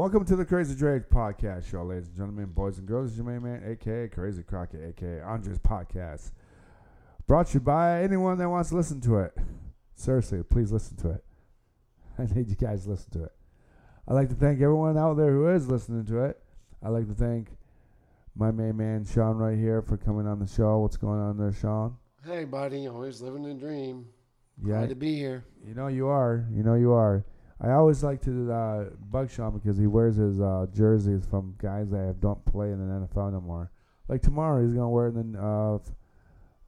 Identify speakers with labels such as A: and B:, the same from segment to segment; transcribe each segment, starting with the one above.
A: welcome to the Crazy Dre podcast show, ladies and gentlemen, boys and girls. It's your main man, aka Crazy Crockett, aka Andres Podcast. Brought to you by anyone that wants to listen to it. Seriously, please listen to it. I need you guys to listen to it. I'd like to thank everyone out there who is listening to it. I'd like to thank my main man, Sean, right here, for coming on the show. What's going on there, Sean?
B: Hey, buddy, always living the dream.
A: Yeah,
B: Glad to be here.
A: You know you are. You know you are. I always like to uh, bug Sean because he wears his uh, jerseys from guys that don't play in the NFL no more. Like tomorrow, he's gonna wear the uh,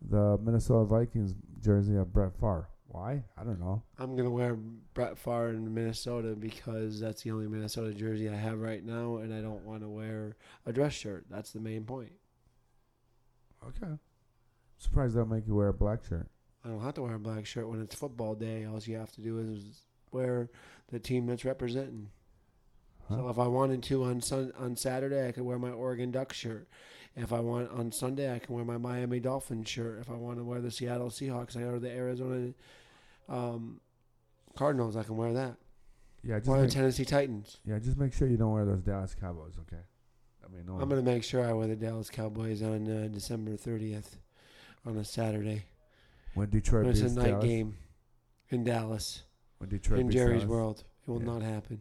A: the Minnesota Vikings jersey of Brett Favre. Why? I don't know.
B: I'm gonna wear Brett Favre in Minnesota because that's the only Minnesota jersey I have right now, and I don't want to wear a dress shirt. That's the main point.
A: Okay. Surprised they'll make you wear a black shirt.
B: I don't have to wear a black shirt when it's football day. All you have to do is wear the team that's representing.
A: Huh?
B: So if I wanted to on sun on Saturday, I could wear my Oregon Ducks shirt. If I want on Sunday, I can wear my Miami Dolphins shirt. If I want to wear the Seattle Seahawks, I or the Arizona um, Cardinals, I can wear that.
A: Yeah, just
B: Or the
A: make,
B: Tennessee Titans.
A: yeah, just make sure you don't wear those Dallas Cowboys. Okay. I mean, no.
B: I'm gonna make sure I wear the Dallas Cowboys on uh, December 30th on a Saturday.
A: when Detroit
B: It's a night
A: Dallas,
B: game in Dallas,
A: when Detroit
B: in
A: beats
B: Jerry's world. It will
A: Yeah.
B: not happen.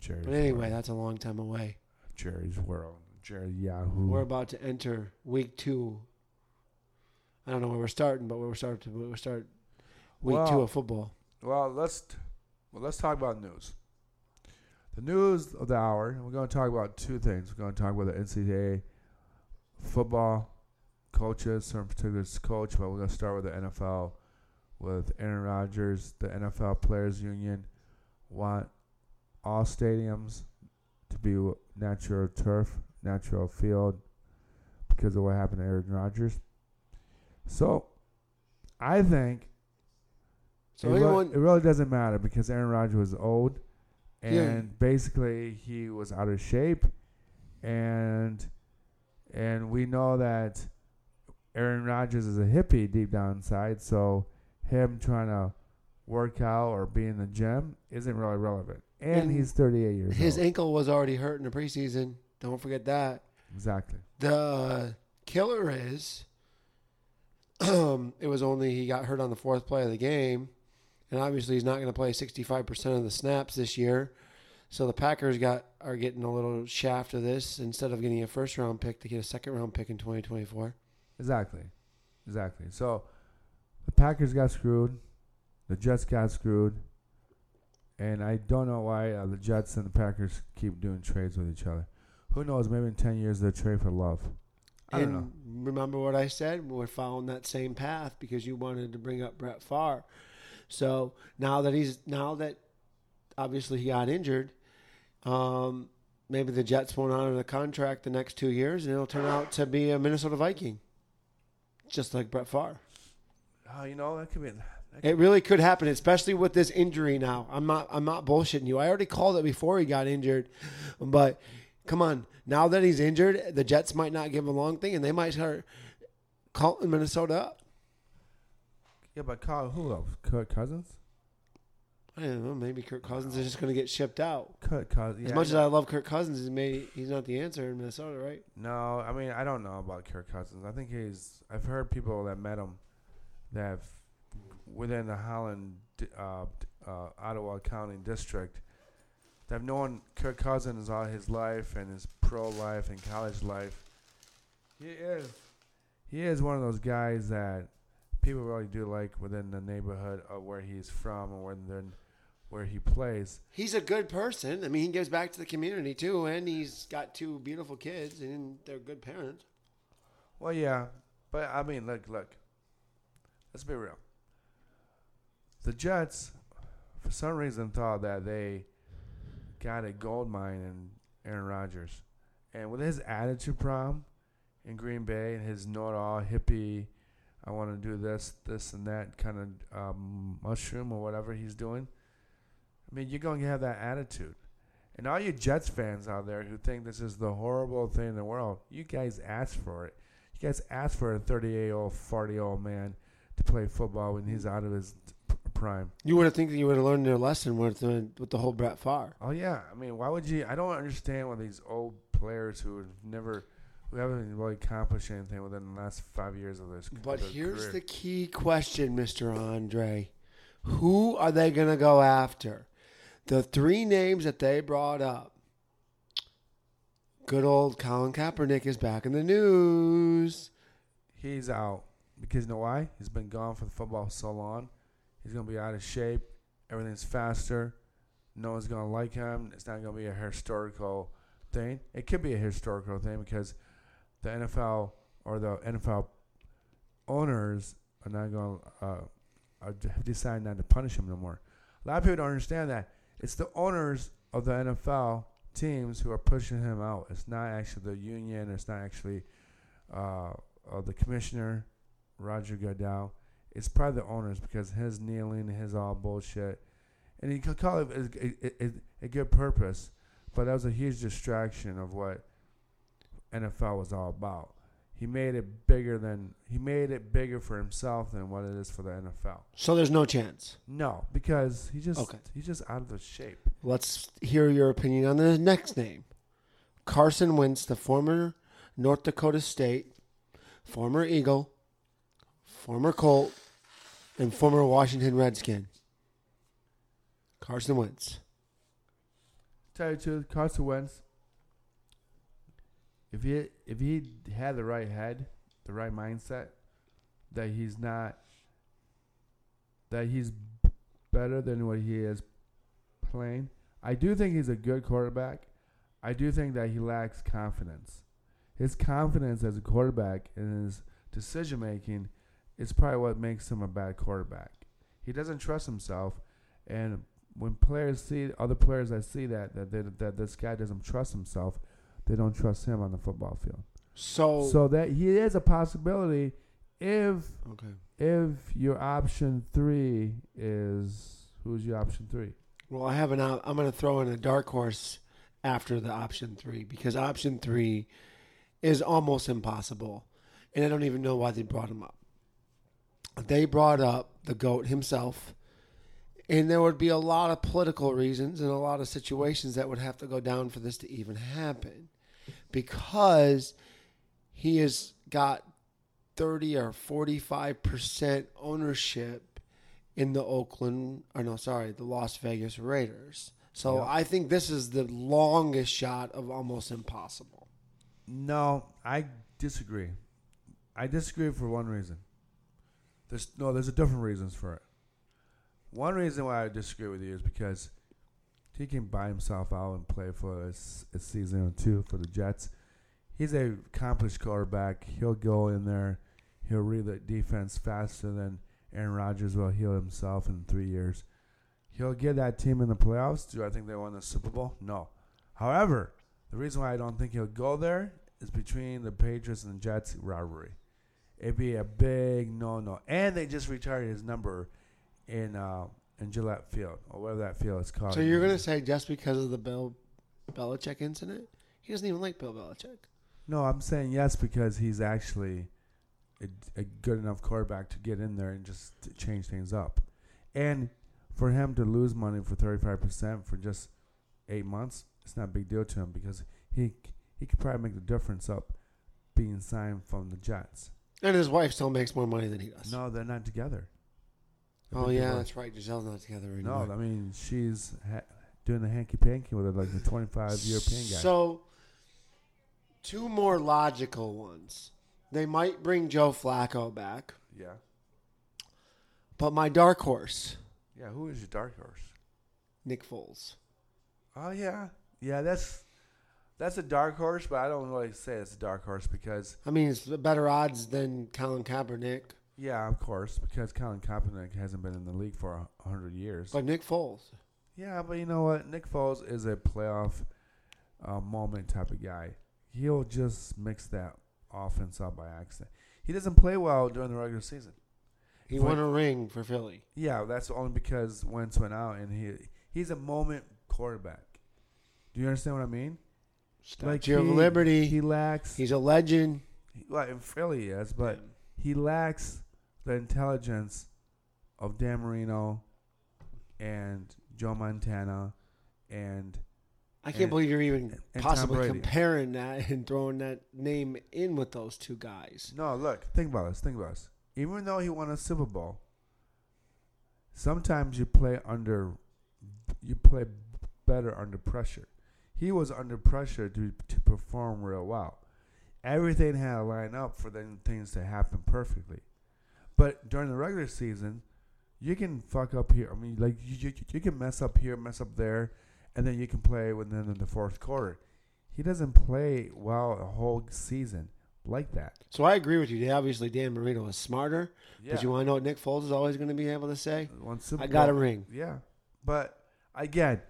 A: Jerry's
B: But anyway,
A: world.
B: that's a long time away.
A: Jerry's world. Jerry Yahoo.
B: We're about to enter week two. I don't know where we're starting, but we're starting. We're start week two
A: Well,
B: of football.
A: Well, let's well let's talk about news. The news of the hour. We're going to talk about two things. We're going to talk about the NCAA football coaches, certain particular coach, but we're going to start with the NFL. With Aaron Rodgers, the NFL Players Union want all stadiums to be natural turf, natural field, because of what happened to Aaron Rodgers. So, I think
B: So
A: it, really, it really doesn't matter because Aaron Rodgers was old, and
B: Yeah.
A: basically he was out of shape, and and we know that Aaron Rodgers is a hippie deep down inside, so him trying to work out or be in the gym isn't really relevant. And,
B: And
A: he's 38 years old.
B: his
A: old.
B: ankle was already hurt in the preseason. Don't forget that.
A: exactly.
B: The killer is, um, it was only he got hurt on the fourth play of the game, and obviously he's not going to play sixty five percent of the snaps this year. So the Packers got are getting a little shaft of this instead of getting a first round pick to get a second round pick in twenty twenty four.
A: Exactly. Exactly. So the Packers got screwed. The Jets got screwed. And I don't know why uh, the Jets and the Packers keep doing trades with each other. Who knows? Maybe in 10 years they'll trade for love. I don't
B: and
A: know.
B: remember what I said? We're following that same path because you wanted to bring up Brett Favre. So now that he's now that obviously he got injured, um, maybe the Jets won't honor the contract the next two years, and it'll turn out to be a Minnesota Viking, just like Brett Favre.
A: Oh, you know, that could be. That
B: It really could happen, especially with this injury now. I'm not I'm not bullshitting you. I already called it before he got injured. But come on, now that he's injured, the Jets might not give him a long thing and they might start calling Minnesota up.
A: yeah, but Kyle, who else? Kirk Cousins?
B: I don't know, maybe Kirk Cousins is just gonna get shipped out.
A: Kirk Cousins.
B: As much as I love Kirk Cousins, he's maybe he's not the answer in Minnesota, right?
A: No, I mean I don't know about Kirk Cousins. I think he's. I've heard people that met him that within the Holland, uh, uh, Ottawa County district that have known Kirk Cousins all his life and his pro life and college life. He is. He is one of those guys that people really do like within the neighborhood of where he's from and within where he plays.
B: He's a good person. I mean, he gives back to the community too, and he's got two beautiful kids, and they're good parents.
A: Well, yeah, but I mean, look, look. Let's be real. The Jets, for some reason, thought that they got a gold mine in Aaron Rodgers, and with his attitude problem in Green Bay and his know-it-all hippie, I want to do this, this, and that kind of um, mushroom or whatever he's doing. I mean, you're going to have that attitude. And all you Jets fans out there who think this is the horrible thing in the world, you guys asked for it. You guys asked for a 38 year old, 40 year old man to play football when he's out of his prime.
B: You would have think that you would have learned their lesson with the, with the whole Brett Favre.
A: Oh yeah, I mean, why would you? I don't understand why these old players who have never, who haven't really accomplished anything within the last five years of this.
B: But
A: of
B: here's
A: career.
B: the key question, Mr. Andre. Who are they going to go after? The three names that they brought up. Good old Colin Kaepernick is back in the news.
A: he's out because you know why? He's been gone for the football so long. He's gonna be out of shape. Everything's faster. No one's gonna like him. It's not gonna be a historical thing. It could be a historical thing because the NFL or the NFL owners are not going to uh, decided not to punish him no more. A lot of people don't understand that. It's the owners of the NFL teams who are pushing him out. It's not actually the union. It's not actually uh, uh, the commissioner, Roger Goodell. It's probably the owners because his kneeling, his all bullshit, and he could call it a, a, a, a good purpose, but that was a huge distraction of what NFL was all about. He made it bigger than he made it bigger for himself than what it is for the NFL.
B: So there's no chance.
A: No, because he just
B: Okay.
A: he's just out of the shape.
B: Let's hear your opinion on the next name. Carson Wentz, the former North Dakota State, former Eagle, former Colt, and former Washington Redskin. Carson Wentz.
A: Tell you the truth, Carson Wentz. If he if he had the right head, the right mindset, that he's not that he's better than what he is playing. I do think he's a good quarterback. I do think that he lacks confidence. His confidence as a quarterback and his decision making is probably what makes him a bad quarterback. He doesn't trust himself, and when players see other players that see that that they, that this guy doesn't trust himself, they don't trust him on the football field.
B: So,
A: So that he is a possibility if
B: okay.
A: if your option three is who's your option three?
B: Well, I have an. I'm going to throw in a dark horse after the option three because option three is almost impossible, and I don't even know why they brought him up. They brought up the goat himself, and there would be a lot of political reasons and a lot of situations that would have to go down for this to even happen, because he has got thirty or forty-five percent ownership in the Oakland, or no, sorry, the Las Vegas Raiders. So
A: Yeah.
B: I think this is the longest shot of almost impossible.
A: No, I disagree. I disagree for one reason. There's no, there's a different reasons for it. One reason why I disagree with you is because he can buy himself out and play for a, a season or two for the Jets. He's a accomplished quarterback. He'll go in there. He'll read the defense faster than Aaron Rodgers will heal himself in three years. He'll get that team in the playoffs. Do I think they won the Super Bowl? No. However, the reason why I don't think he'll go there is between the Patriots and the Jets rivalry. It'd be a big no no. And they just retired his number in uh, in Gillette Field or whatever that field is called.
B: So you're going to say just because of the Bill Belichick incident? He doesn't even like Bill Belichick.
A: No, I'm saying yes because he's actually a, a good enough quarterback to get in there and just change things up. And for him to lose money for 35% for just eight months, it's not a big deal to him because he he could probably make the difference up being signed from the Jets.
B: And his wife still makes more money than he does.
A: No, they're not together.
B: oh, yeah, that's right. Giselle's not together anymore. No.
A: I mean she's ha- doing the hanky panky with it like the 25 European guy.
B: So, two more logical ones. They might bring Joe Flacco back,
A: yeah,
B: but my dark horse,
A: yeah. Who is your dark horse?
B: Nick Foles.
A: Oh yeah, yeah. That's that's a dark horse, but I don't really say it's a dark horse because
B: I mean, it's better odds than Colin Kaepernick,
A: yeah, of course, because Colin Kaepernick hasn't been in the league for a hundred years.
B: but Nick Foles.
A: yeah, but you know what? Nick Foles is a playoff uh, moment type of guy. He'll just mix that offense up by accident. He doesn't play well during the regular season.
B: He won a ring for Philly.
A: Yeah, that's only because Wentz went out and he he's a moment quarterback. Do you understand what I mean?
B: Statue of
A: he-
B: Liberty.
A: He lacks.
B: He's a legend.
A: well, in Philly, yes, but he lacks the intelligence of Dan Marino and Joe Montana and
B: I can't
A: And-
B: believe you're even
A: and
B: possibly
A: Brady.
B: comparing that and throwing that name in with those two guys.
A: No, look, think about this. Think about this. Even though he won a Super Bowl, sometimes you play under, you play better under pressure. He was under pressure to to perform real well. Everything had to line up for then things to happen perfectly. But during the regular season, you can fuck up here. I mean, like you, you, you can mess up here, mess up there, and then you can play within in the fourth quarter. He doesn't play well a whole season like that.
B: So I agree with you. Obviously, Dan Marino is smarter.
A: Yeah.
B: But you want to know what Nick Foles is always going to be able to say? I got a ring.
A: Yeah, but again,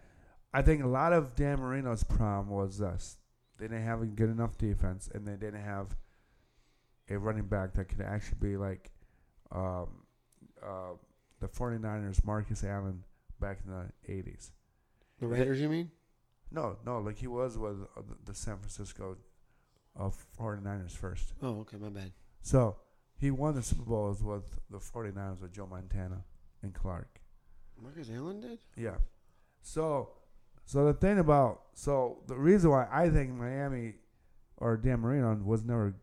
A: I think a lot of Dan Marino's problem was this: they didn't have a good enough defense, and they didn't have a running back that could actually be like um, uh, the 49ers, Marcus Allen back in the 80s.
B: The Raiders, you mean?
A: No, no, like he was with uh, the- San Francisco uh, 49ers first.
B: Oh, okay, my bad.
A: So he won the Super Bowls with the 49ers with Joe Montana and Clark.
B: Marcus Allen did?
A: Yeah. So, so the thing about so the reason why I think Miami or Dan Marino was never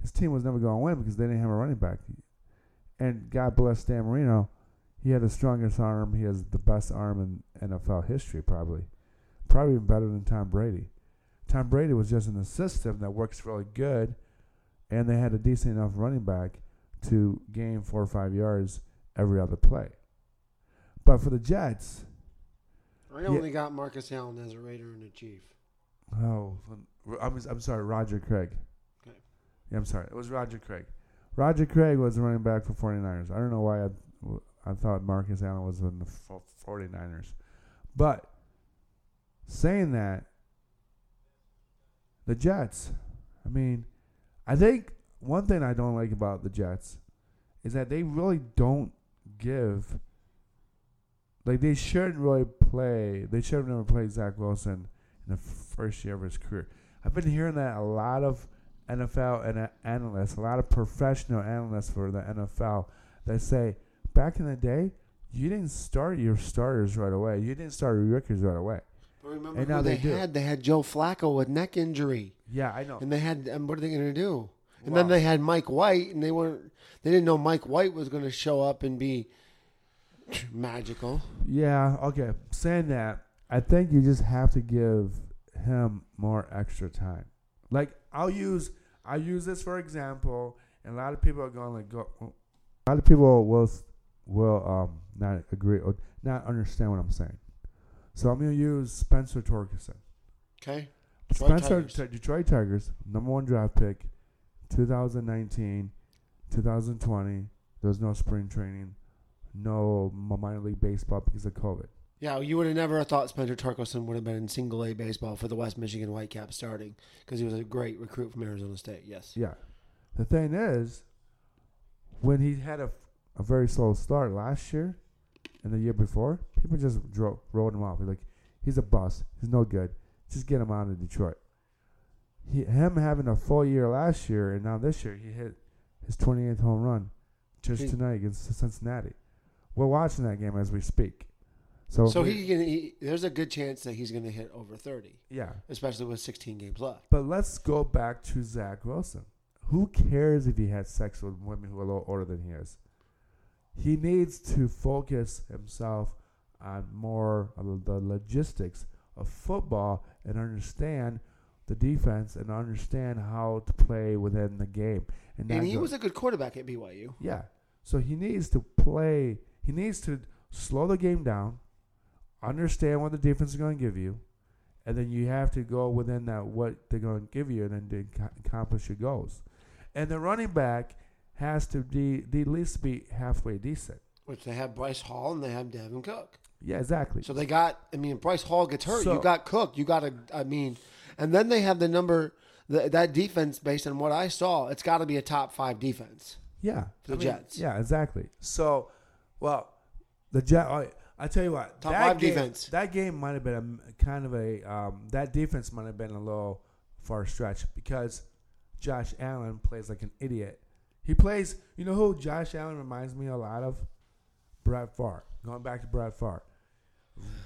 A: his team was never going to win because they didn't have a running back. And God bless Dan Marino, he had the strongest arm. He has the best arm in NFL history, probably, probably even better than Tom Brady. Tom Brady was just in the system that works really good, and they had a decent enough running back to gain four or five yards every other play. But for the Jets,
B: I only got Marcus Allen as a Raider and a Chief.
A: oh, um, I'm, I'm sorry, Roger Craig.
B: Okay.
A: Yeah, I'm sorry. It was Roger Craig. Roger Craig was the running back for 49ers. I don't know why I, I thought Marcus Allen was in the fo- 49ers. But saying that, the Jets, I mean, I think one thing I don't like about the Jets is that they really don't give. Like they shouldn't really play. They should have never played Zach Wilson in the first year of his career. I've been hearing that a lot of NFL and a- analysts, a lot of professional analysts for the NFL, that say back in the day, you didn't start your starters right away. You didn't start your rookies right away.
B: But remember
A: And
B: who
A: now
B: they,
A: they
B: had? They had Joe Flacco with neck injury.
A: Yeah, I know.
B: And they had, and what are they going to do? And
A: Wow.
B: then they had Mike White, and they weren't, they didn't know Mike White was going to show up and be magical.
A: Yeah, okay. Saying that, I think you just have to give him more extra time. Like I'll use I use this for example, and a lot of people are going like go. A lot of people will will um not agree or not understand what I'm saying. So I'm gonna use Spencer Torkelson.
B: Okay? Detroit
A: Spencer
B: Tigers.
A: Ti- Detroit Tigers, number one draft pick, 2019, 2020. There's no spring training, no minor league baseball because of COVID.
B: Yeah, you would have never thought Spencer Torkelson would have been in single A baseball for the West Michigan Whitecaps starting because he was a great recruit from Arizona State. Yes.
A: Yeah. The thing is, when he had a, a very slow start last year and the year before, people just dro- wrote him off. They're like, he's a bust. He's no good. Just get him out of Detroit. He, him having a full year last year and now this year, he hit his 28th home run just
B: He-
A: tonight against Cincinnati. We're watching that game as we speak. So,
B: So
A: we-
B: he can. He, there's a good chance that he's going to hit over 30,
A: yeah.
B: especially with 16 games left.
A: But let's go back to Zach Wilson. Who cares if he had sex with women who are a little older than he is? He needs to focus himself on more of the logistics of football and understand the defense and understand how to play within the game. And,
B: And he
A: go-
B: was a good quarterback at BYU.
A: yeah. So he needs to play. He needs to slow the game down, understand what the defense is going to give you, and then you have to go within that what they're going to give you, and then to accomplish your goals. And the running back has to be the at least be halfway decent.
B: Which they have Breece Hall and they have Dalvin Cook.
A: Yeah, exactly.
B: So they got. I mean, Breece Hall gets hurt.
A: So-
B: you got Cook. You got a. I mean, and then they have the number. The, that defense, based on what I saw, it's got to be a top five defense.
A: yeah,
B: the Jets.
A: Yeah, exactly. So, well, the Jet. I, I tell you what,
B: Top
A: that
B: five
A: game,
B: defense.
A: That game might have been a kind of a um, that defense might have been a little far stretch because Josh Allen plays like an idiot. He plays. You know who Josh Allen reminds me a lot of? Brett Favre. Going back to Brett Favre,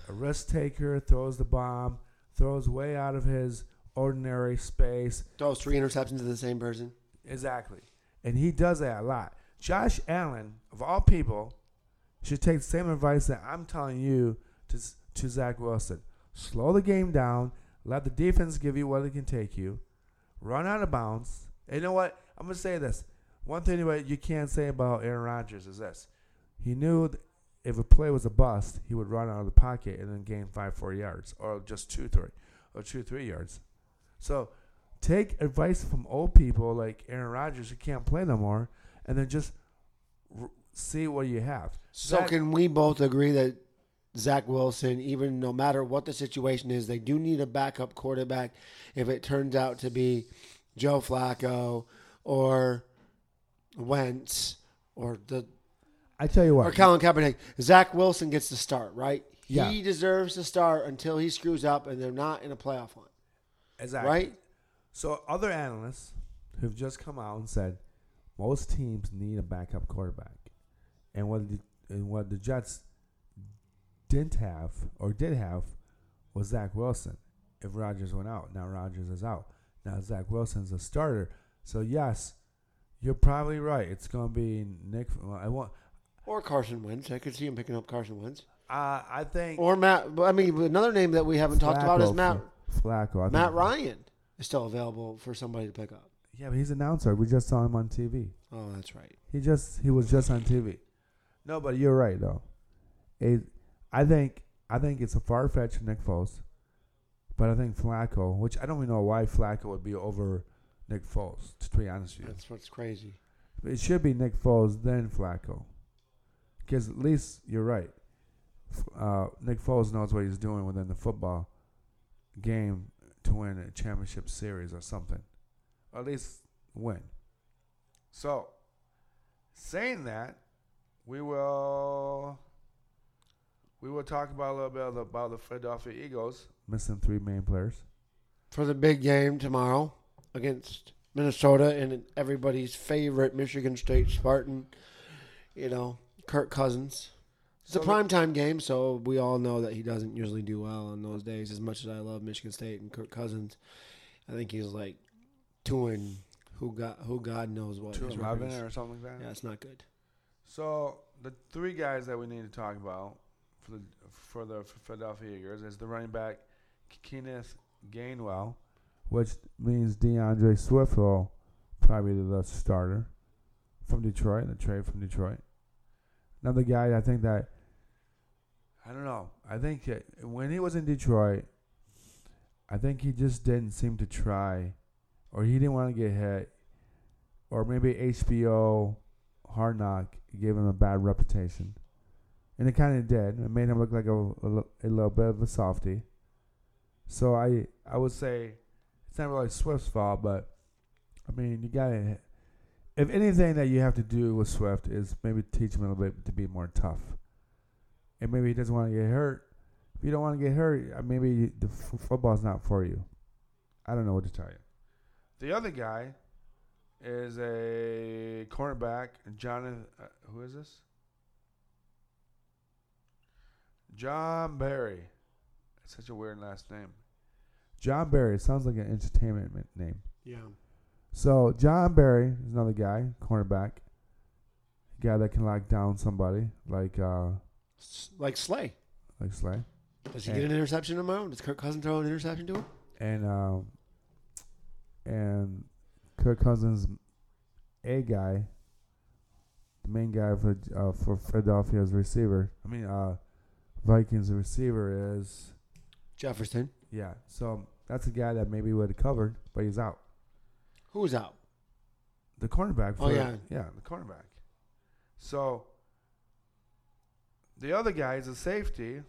A: a risk taker throws the bomb, throws way out of his ordinary space.
B: Throws three interceptions to the same person.
A: Exactly, and he does that a lot. Josh Allen, of all people, should take the same advice that I'm telling you to to Zach Wilson. Slow the game down. Let the defense give you what it can take you. Run out of bounds. And you know what? I'm gonna say this. One thing that you can't say about Aaron Rodgers is this: he knew if a play was a bust, he would run out of the pocket and then gain five, four yards, or just two, three, or two, three yards. So take advice from old people like Aaron Rodgers who can't play no more, and then just r- see what you have.
B: So
A: Zach-
B: can we both agree that Zach Wilson, even no matter what the situation is, they do need a backup quarterback if it turns out to be Joe Flacco or Wentz or the
A: I tell you what,
B: or Colin Kaepernick. Zach Wilson gets to start, right?
A: Yeah.
B: He deserves to start until he screws up and they're not in a playoff hunt,
A: exactly.
B: right?
A: So other analysts who've just come out and said most teams need a backup quarterback, and what the, and what the Jets didn't have or did have was Zach Wilson. If Rodgers went out, now Rodgers is out. Now Zach Wilson's a starter. So yes, you're probably right. It's going to be Nick. well, I want.
B: Or Carson Wentz. I could see him picking up Carson Wentz.
A: Uh, I think
B: Or Matt. I mean, another name that we haven't talked about is Matt
A: Flacco. I
B: Matt Ryan is still available for somebody to pick up.
A: Yeah, but he's an announcer. We just saw him on TV.
B: Oh, that's right.
A: He just he was just on TV. No, but you're right though. It, I think I think it's a far fetched Nick Foles, but I think Flacco, which I don't even know why Flacco would be over Nick Foles. To be honest with you,
B: That's what's crazy.
A: it should be Nick Foles then Flacco, because at least you're right. Uh, Nick Foles knows what he's doing within the football game to win a championship series or something, or at least win. So, saying that, we will we will talk about a little bit about the Philadelphia Eagles missing three main players.
B: For the big game tomorrow against Minnesota and everybody's favorite Michigan State Spartan, you know, Kirk Cousins. It's a
A: So-
B: primetime game, so we all know that he doesn't usually do well on those days. As much as I love Michigan State and Kirk Cousins, I think he's like two and who got who God knows what.
A: Two
B: his record
A: or something like that.
B: Yeah, it's not good.
A: So the three guys that we need to talk about for the for the Philadelphia Eagles is the running back Kenneth Gainwell, which means DeAndre Swift will probably be the starter from Detroit, the trade from Detroit. Another guy I think that I don't know. I think when he was in Detroit, I think he just didn't seem to try, or he didn't want to get hit, or maybe HBO Hard Knock gave him a bad reputation, and it kind of did. It made him look like a, a, a little bit of a softy. So I I would say it's not really Swift's fault, but I mean you gotta. If anything that you have to do with Swift is maybe teach him a little bit to be more tough, and maybe he doesn't want to get hurt. If you don't want to get hurt, uh, maybe the f- football's not for you. I don't know what to tell you. The other guy is a cornerback, Jonathan. Uh, who is this? John Barry. That's such a weird last name. John Barry. It sounds like an entertainment name.
B: Yeah.
A: So John Barry is another guy, cornerback, guy that can lock down somebody like uh
B: Like Slay.
A: like Slay,
B: Does he
A: Yeah.
B: get an interception tomorrow? Does Kirk Cousins throw an interception to him?
A: and um and Kirk Cousins, a guy, the main guy for uh, for Philadelphia's receiver. I mean, uh, Vikings receiver is
B: Jefferson.
A: yeah. So that's a guy that maybe would have covered, but he's out.
B: Who's out?
A: The cornerback.
B: Oh, yeah.
A: yeah, the cornerback. So the other guy is a safety,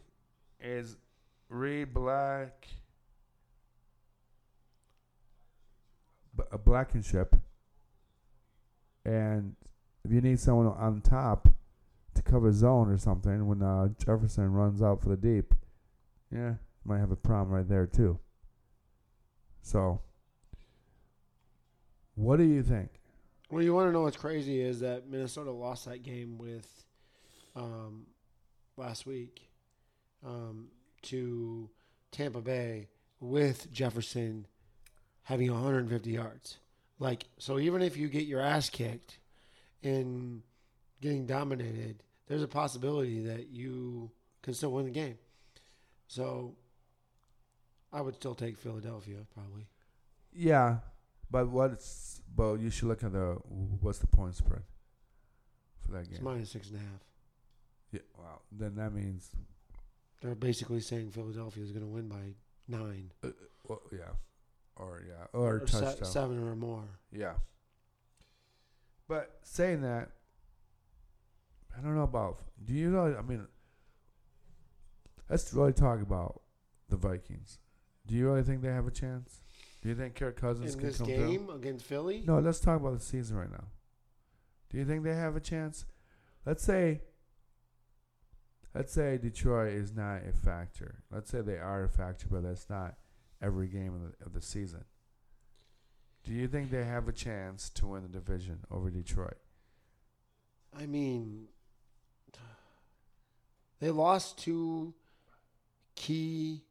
A: is Reed Black, a Blankenship, and ship. And if you need someone on top to cover zone or something when uh, Jefferson runs out for the deep, yeah, might have a problem right there too. So, what do you think?
B: Well, you want to know what's crazy is that Minnesota lost that game with um, last week um, to Tampa Bay with Jefferson having 150 yards. Like, so even if you get your ass kicked and getting dominated, there's a possibility that you can still win the game. So I would still take Philadelphia probably.
A: Yeah, but what's but you should look at the what's the point spread for that game?
B: It's minus six and a half.
A: Yeah, wow. Then that means
B: They're basically saying Philadelphia is going to win by nine uh, uh,
A: well, yeah, or yeah, or,
B: se-
A: touchdown.
B: seven or more.
A: Yeah. But saying that, I don't know about. Do you know? I mean, let's really talk about the Vikings. Do you really think they have a chance? Do you think Kirk Cousins
B: In
A: can
B: this
A: come
B: game against Philly.
A: No, let's talk about the season right now. Do you think they have a chance? Let's say. Let's say Detroit is not a factor. Let's say they are a factor, but that's not every game of the, of the season. Do you think they have a chance to win the division over Detroit?
B: I mean, they lost two key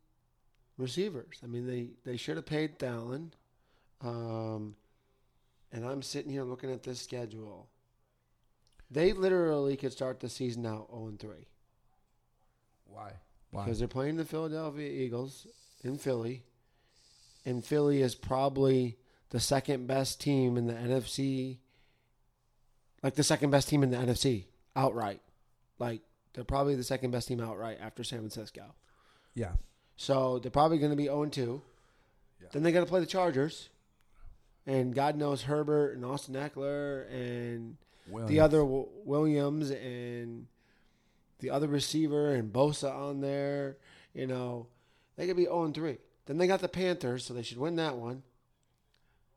B: receivers. I mean, they, they should have paid Dallin. Um, and I'm sitting here looking at this schedule. They literally could start the season out 0 3
A: Why? Why?
B: because they're playing the Philadelphia Eagles in Philly. And Philly is probably the second best team in the NFC. Like the second best team in the NFC outright. Like they're probably the second best team outright after San Francisco.
A: Yeah.
B: So they're probably going to be 0 2.
A: Yeah.
B: Then they got to play the Chargers. And God knows Herbert and Austin Ekeler and the other W- Williams and the other receiver and Bosa on there. You know, they could be 0 3. Then they got the Panthers, so they should win that one.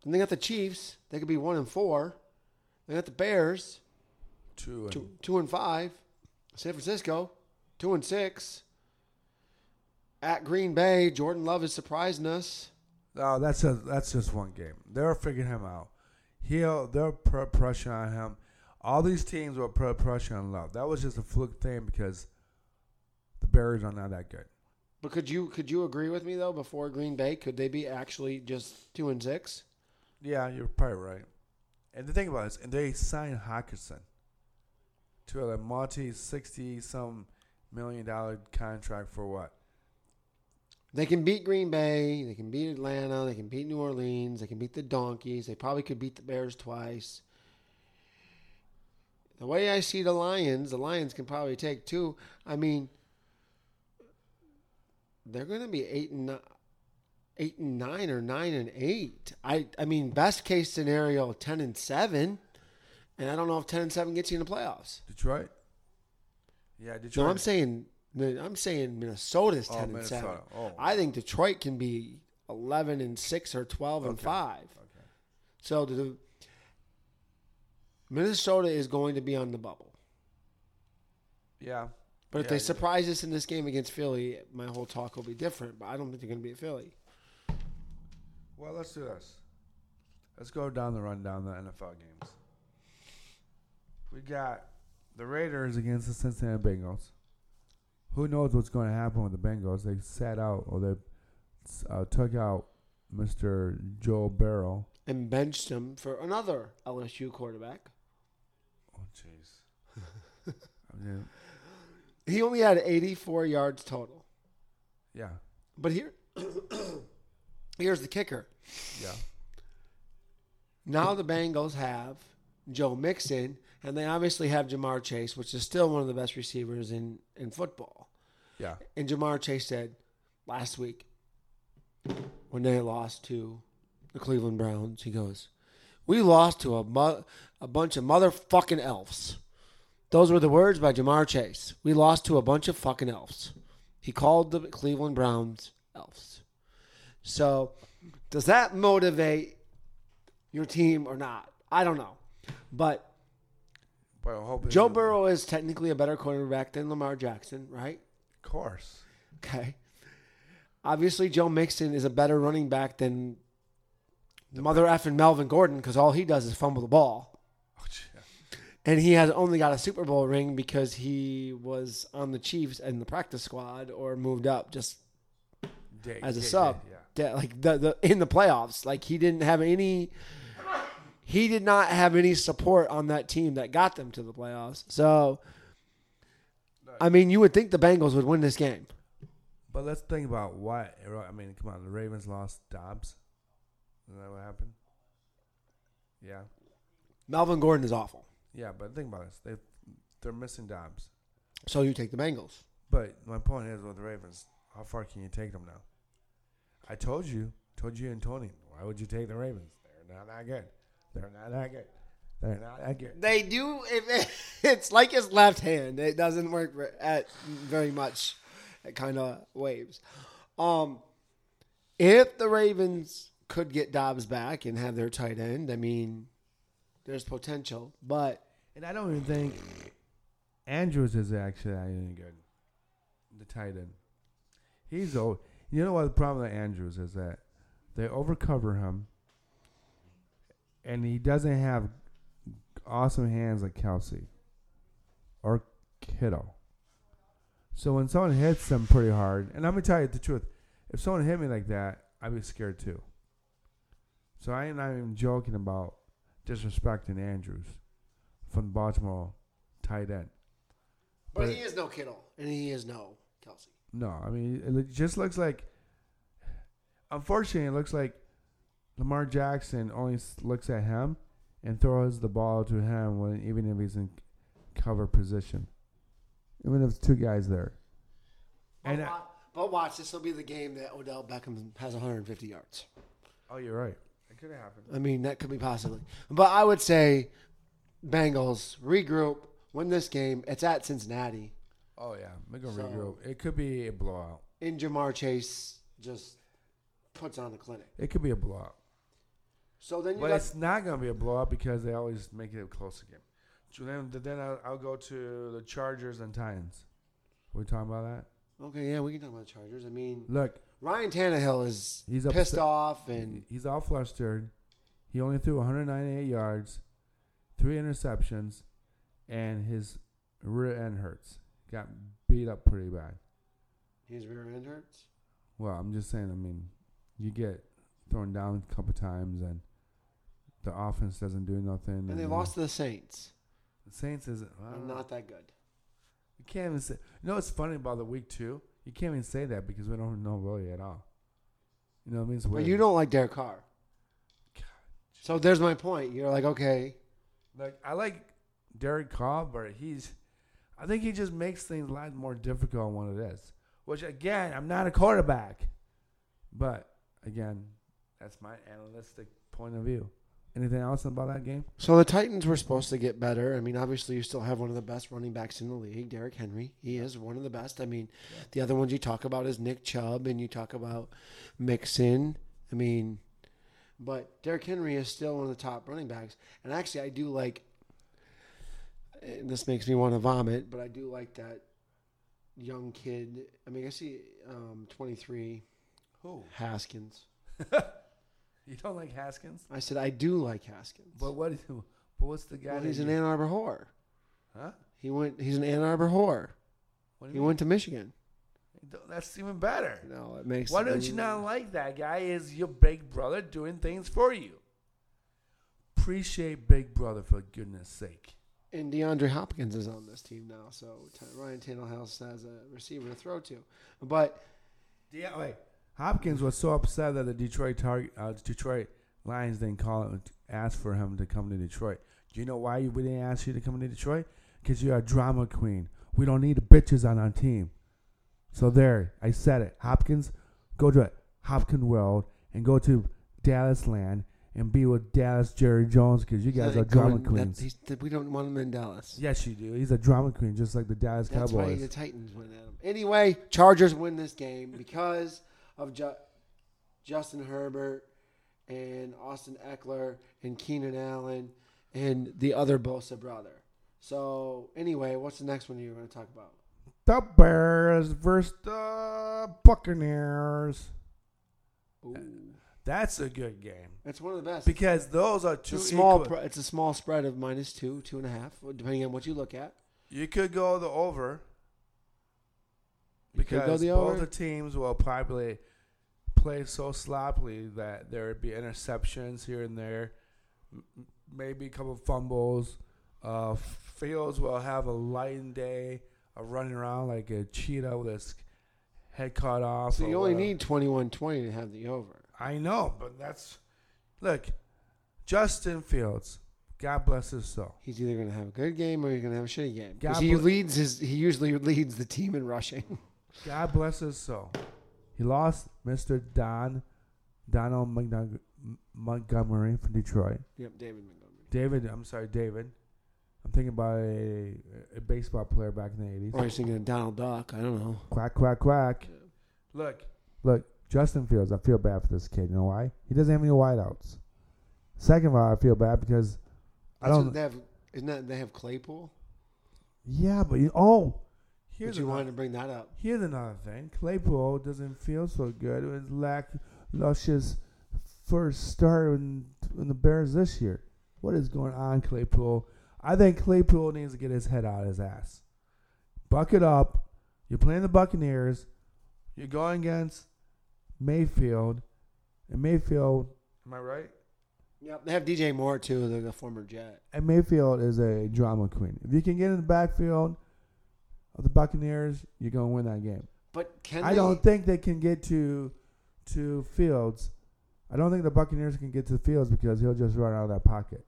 B: Then they got the Chiefs. They could be 1 and 4. They got the Bears,
A: two. And,
B: two, two and 5. San Francisco, 2 and 6. At Green Bay, Jordan Love is surprising us.
A: No, that's just that's just one game. They're figuring him out. He'll they'll put pressure on him. All these teams will put pressure on Love. That was just a fluke thing because the Bears are not that good.
B: But could you could you agree with me though? Before Green Bay, could they be actually just two and six?
A: Yeah, you're probably right. And the thing about this, and they signed Hockenson to a multi sixty some million dollar contract for what?
B: They can beat Green Bay. They can beat Atlanta. They can beat New Orleans. They can beat the Donkeys. They probably could beat the Bears twice. The way I see the Lions, the Lions can probably take two. I mean, they're going to be eight and nine, eight and nine or nine and eight. I I mean, best case scenario, ten and seven. And I don't know if ten and seven gets you in the playoffs.
A: Detroit. Yeah, Detroit.
B: No, I'm saying I'm saying Minnesota's
A: Oh,
B: ten and
A: Minnesota.
B: seven.
A: Oh.
B: I think Detroit can be eleven and six or twelve and five.
A: Okay.
B: So the Minnesota is going to be on the bubble.
A: Yeah.
B: But if
A: Yeah,
B: they surprise us in this game against Philly, my whole talk will be different. But I don't think they're going to be at Philly.
A: Well, let's do this. Let's go down the rundown the NFL games. We got the Raiders against the Cincinnati Bengals. Who knows what's going to happen with the Bengals? They sat out or they uh, took out Mr. Joe Burrow.
B: And benched him for another LSU quarterback.
A: Oh, jeez. I mean,
B: He only had 84 yards total.
A: yeah,
B: But here, here's the kicker.
A: yeah,
B: Now the Bengals have Joe Mixon, and they obviously have Ja'Marr Chase, which is still one of the best receivers in, in football.
A: yeah.
B: And Ja'Marr Chase said last week when they lost to the Cleveland Browns, he goes, "We lost to a mu- a bunch of motherfucking elves." Those were the words by Ja'Marr Chase. We lost to a bunch of fucking elves. He called the Cleveland Browns elves. So, does that motivate your team or not? I don't know. But
A: But I hope
B: Joe Burrow is technically a better quarterback than Lamar Jackson, right?
A: of course.
B: Okay. Obviously, Joe Mixon is a better running back than the mother effing Melvin Gordon because all he does is fumble the ball. And he has only got a Super Bowl ring because he was on the Chiefs and the practice squad or moved up just as a sub.
A: Yeah,
B: like the, the in the playoffs. Like he didn't have any he did not have any support on that team that got them to the playoffs. So I mean, you would think the Bengals would win this game.
A: But let's think about why. I mean, come on. The Ravens lost Dobbs. Is that what happened? Yeah.
B: Melvin Gordon is awful.
A: Yeah, but think about this. They they're missing Dobbs.
B: So you take the Bengals.
A: But my point is with the Ravens, how far can you take them now? I told you, told you and Tony, why would you take the Ravens? They're not that good. They're not that good. They're not that good.
B: They do. If it's like his left hand. It doesn't work at very much. It kind of waves. Um, if the Ravens could get Dobbs back and have their tight end, I mean, there's potential. But
A: And I don't even think Andrews is actually any good. The tight end. He's old. You know what the problem with Andrews is that they overcover him, and he doesn't have awesome hands like Kelce or Kittle. So when someone hits him pretty hard, and I'm gonna tell you the truth, if someone hit me like that, I'd be scared too. So I ain't not even joking about disrespecting Andrews from Baltimore tight end.
B: but
A: But-
B: he is no Kittle and he is no Kelce.
A: No, I mean it just looks like. Unfortunately, it looks like Lamar Jackson only looks at him and throws the ball to him when even if he's in cover position, even if it's two guys there. And
B: But,
A: I-
B: but watch, this will be the game that Odell Beckham has 150 yards.
A: oh, you're right. It could have happened.
B: I mean, that could be possibly. But I would say Bengals regroup, win this game. It's at Cincinnati.
A: Oh yeah, make a
B: So-
A: regroup. It could be a blowout.
B: In Ja'Marr Chase just puts on the clinic.
A: It could be a blowout.
B: So then you
A: But
B: got
A: it's not going to be a blowout because they always make it a close game. So then, then I'll, I'll go to the Chargers and Titans. we talking about that?
B: okay. Yeah, we can talk about the Chargers. I mean,
A: Look,
B: Ryan Tannehill is
A: He's
B: pissed
A: upset.
B: off, and
A: he's all flustered. He only threw 198 yards, three interceptions, and his rear end hurts. Got beat up pretty bad.
B: his rear end hurts.
A: Well, I'm just saying. I mean, you get thrown down a couple times, and the offense doesn't do nothing.
B: And they
A: uh,
B: lost to the Saints.
A: The Saints isn't. I don't
B: And
A: know.
B: not that good.
A: You can't even say. You know what's funny about the week two? You can't even say that because we don't know really at all. You know what I mean?
B: But you don't like Derek Carr.
A: God.
B: So there's my point. You're like, okay,
A: Like I like Derek Carr, but he's. I think he just makes things a lot more difficult what it is. Which again, I'm not a quarterback, but again, that's my analytic point of view. Anything else about that game?
B: So the Titans were supposed to get better. I mean, obviously, you still have one of the best running backs in the league, Derrick Henry. He is one of the best. I mean, the other ones you talk about is Nick Chubb and you talk about Mixon. I mean, but Derrick Henry is still one of the top running backs. And actually, I do like. This makes me want to vomit, but I do like that young kid. I mean, I see um, 23
A: Who?
B: Haskins.
A: You don't like Haskins?
B: I said I do like Haskins.
A: But what? is- But what's the guy?
B: well, he's an
A: you-
B: Ann Arbor whore.
A: Huh?
B: He went. He's an Ann Arbor whore. He
A: mean?
B: went to Michigan.
A: That's even better.
B: No, it makes.
A: Why don't you not like that guy? Is your big brother doing things for you? Appreciate Big Brother for goodness sake.
B: And DeAndre Hopkins is on this team now, so Ryan Tannehill has a receiver to throw to. But
A: Yeah, wait. Hopkins was so upset that the Detroit target, uh, Detroit Lions didn't call him, ask for him to come to Detroit. Do you know why we didn't ask you to come to Detroit? Because you're a drama queen. We don't need bitches on our team. So there, I said it. Hopkins, go to Hopkins World and go to Dallas Land and be with Dallas Jerry Jones because you guys are drama queens.
B: He's, we don't want him in Dallas.
A: Yes, you do. He's a drama queen, just like the Dallas
B: That's why
A: Cowboys.
B: the Titans win at him. Anyway, Chargers win this game because of Ju- Justin Herbert and Austin Ekeler and Keenan Allen and the other Bosa brother. So anyway, what's the next one you're going to talk about?
A: The Bears versus the Buccaneers.
B: Ooh.
A: That's a good game
B: It's one of the best.
A: because those are
B: It's
A: two
B: a small.
A: equal-
B: it's a small spread of minus two, two and a half, depending on what you look at.
A: You could go the over
B: You
A: because
B: the
A: both
B: over.
A: the teams will probably play so sloppily that there would be interceptions here and there, maybe a couple fumbles. Uh, Fields will have a light day running around like a cheetah with his head cut off.
B: So you only
A: whatever.
B: need 21-20 to have the over.
A: I know, but that's look. Justin Fields, God bless his soul.
B: He's either going to have a good game or he's going to have a shitty game. Because he
A: bl-
B: leads his. He usually leads the team in rushing.
A: God bless his soul. He lost Mr. Don Donald Montg- Montgomery from Detroit.
B: yep, David Montgomery.
A: David, I'm sorry, David. I'm thinking about a, a baseball player back in the 80s.
B: Or he's thinking of Donald Duck. I don't know.
A: Quack, quack, quack. Look, look, Justin Fields, I feel bad for this kid. You know why? He doesn't have any wideouts. Second of all, I feel bad because I
B: That's what
A: don't.
B: They have, isn't that they have Claypool?
A: Yeah, but you, oh, here's
B: But you
A: another-
B: wanted to bring that up.
A: Here's another thing. Claypool doesn't feel so good. It was lack luscious first start in, in the Bears this year. What is going on, Claypool? I think Claypool needs to get his head out of his ass. Buck it up. You're playing the Buccaneers. You're going against Mayfield. And Mayfield, am I right?
B: Yep, they have DJ Moore too, the, the former Jet.
A: And Mayfield is a drama queen. If you can get in the backfield of the Buccaneers, you're going to win that game.
B: But can
A: I
B: they,
A: don't think they can get to to Fields. I don't think the Buccaneers can get to Fields because he'll just run out of that pocket,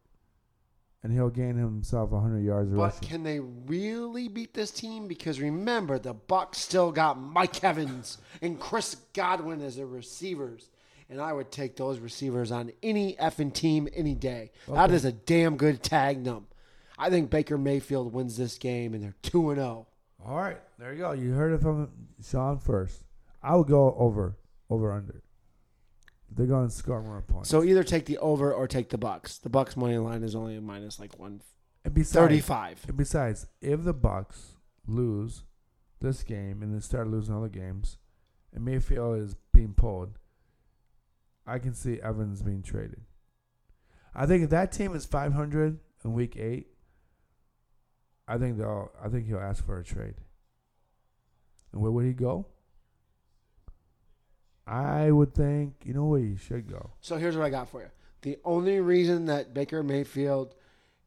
A: and he'll gain himself 100 yards
B: But can they really beat this team? Because remember, the Bucks still got Mike Evans and Chris Godwin as their receivers, and I would take those receivers on any effing team any day. That
A: Okay.
B: is a damn good tag num. I think Baker Mayfield wins this game, and they're two and oh. zero.
A: All right, there you go. You heard it from Sean first. I would go over, over under. They're going to score more points.
B: So either take the over or take the Bucks. The Bucks money line is only a minus like one
A: and besides,
B: thirty-five.
A: and besides, if the Bucks lose this game and then start losing other games, and Mayfield is being pulled, I can see Evans being traded. I think if that team is 500 in week eight, I think they'll. I think he'll ask for a trade. And where would he go? I would think you know where he should go.
B: So here's what I got for you. The only reason that Baker Mayfield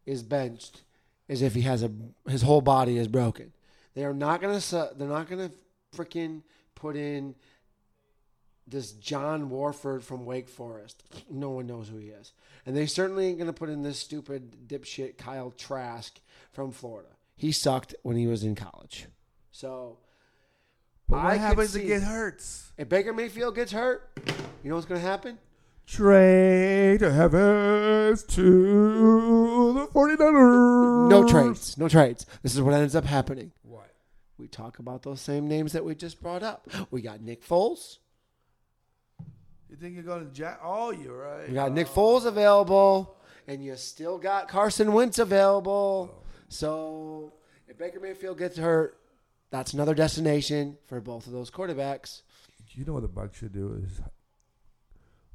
B: is benched is if he has a his whole body is broken. They are not gonna they're not gonna freaking put in this John Wolford from Wake Forest. No one knows who he is, and they certainly ain't gonna put in this stupid dipshit Kyle Trask from Florida. He sucked when he was in college. So
A: But what
B: I
A: happens to get hurts?
B: if Baker Mayfield gets hurt, you know what's gonna happen?
A: Trade Evans to the 49ers.
B: No trades. No trades. This is what ends up happening.
A: What?
B: We talk about those same names that we just brought up. We got Nick Foles.
A: You think you're going to Jack? Oh, you're right.
B: We got Nick Foles available, and you still got Carson Wentz available. Oh. So if Baker Mayfield gets hurt, that's another destination for both of those quarterbacks.
A: You know what the Bucks should do is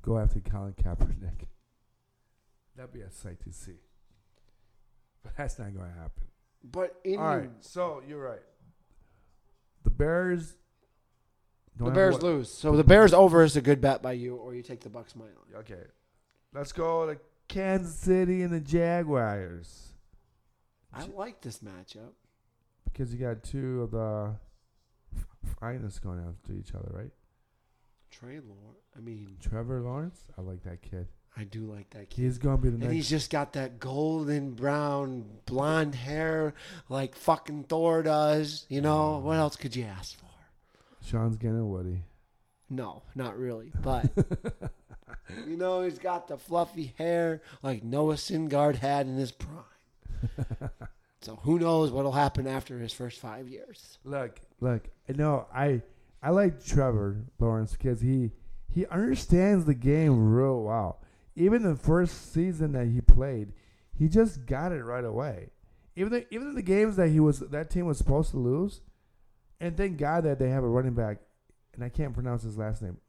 A: go after Colin Kaepernick. That'd be a sight to see. But that's not going to happen.
B: But in
A: All right, so you're right. The Bears.
B: the Bears lose. So the Bears over is a good bet by you, or you take the Bucks money line.
A: Okay, let's go to Kansas City and the Jaguars
B: I like this matchup.
A: Because you got two of the finest going after each other, right?
B: Trey Lawrence. I mean,
A: Trevor Lawrence, I like that kid.
B: I do like that kid.
A: He's gonna be the
B: And
A: next.
B: And he's just got that golden brown blonde hair like fucking Thor does. You know, mm. what else could you ask for?
A: Sean's getting Woody.
B: No, not really. But you know, he's got the fluffy hair like Noah Syndergaard had in his prime. so who knows what'll happen after his first five years?
A: Look, look. No, I I like Trevor Lawrence because he he understands the game real well. Even the first season that he played, he just got it right away. Even the, even the games that he was that team was supposed to lose, and thank God that they have a running back, and I can't pronounce his last name,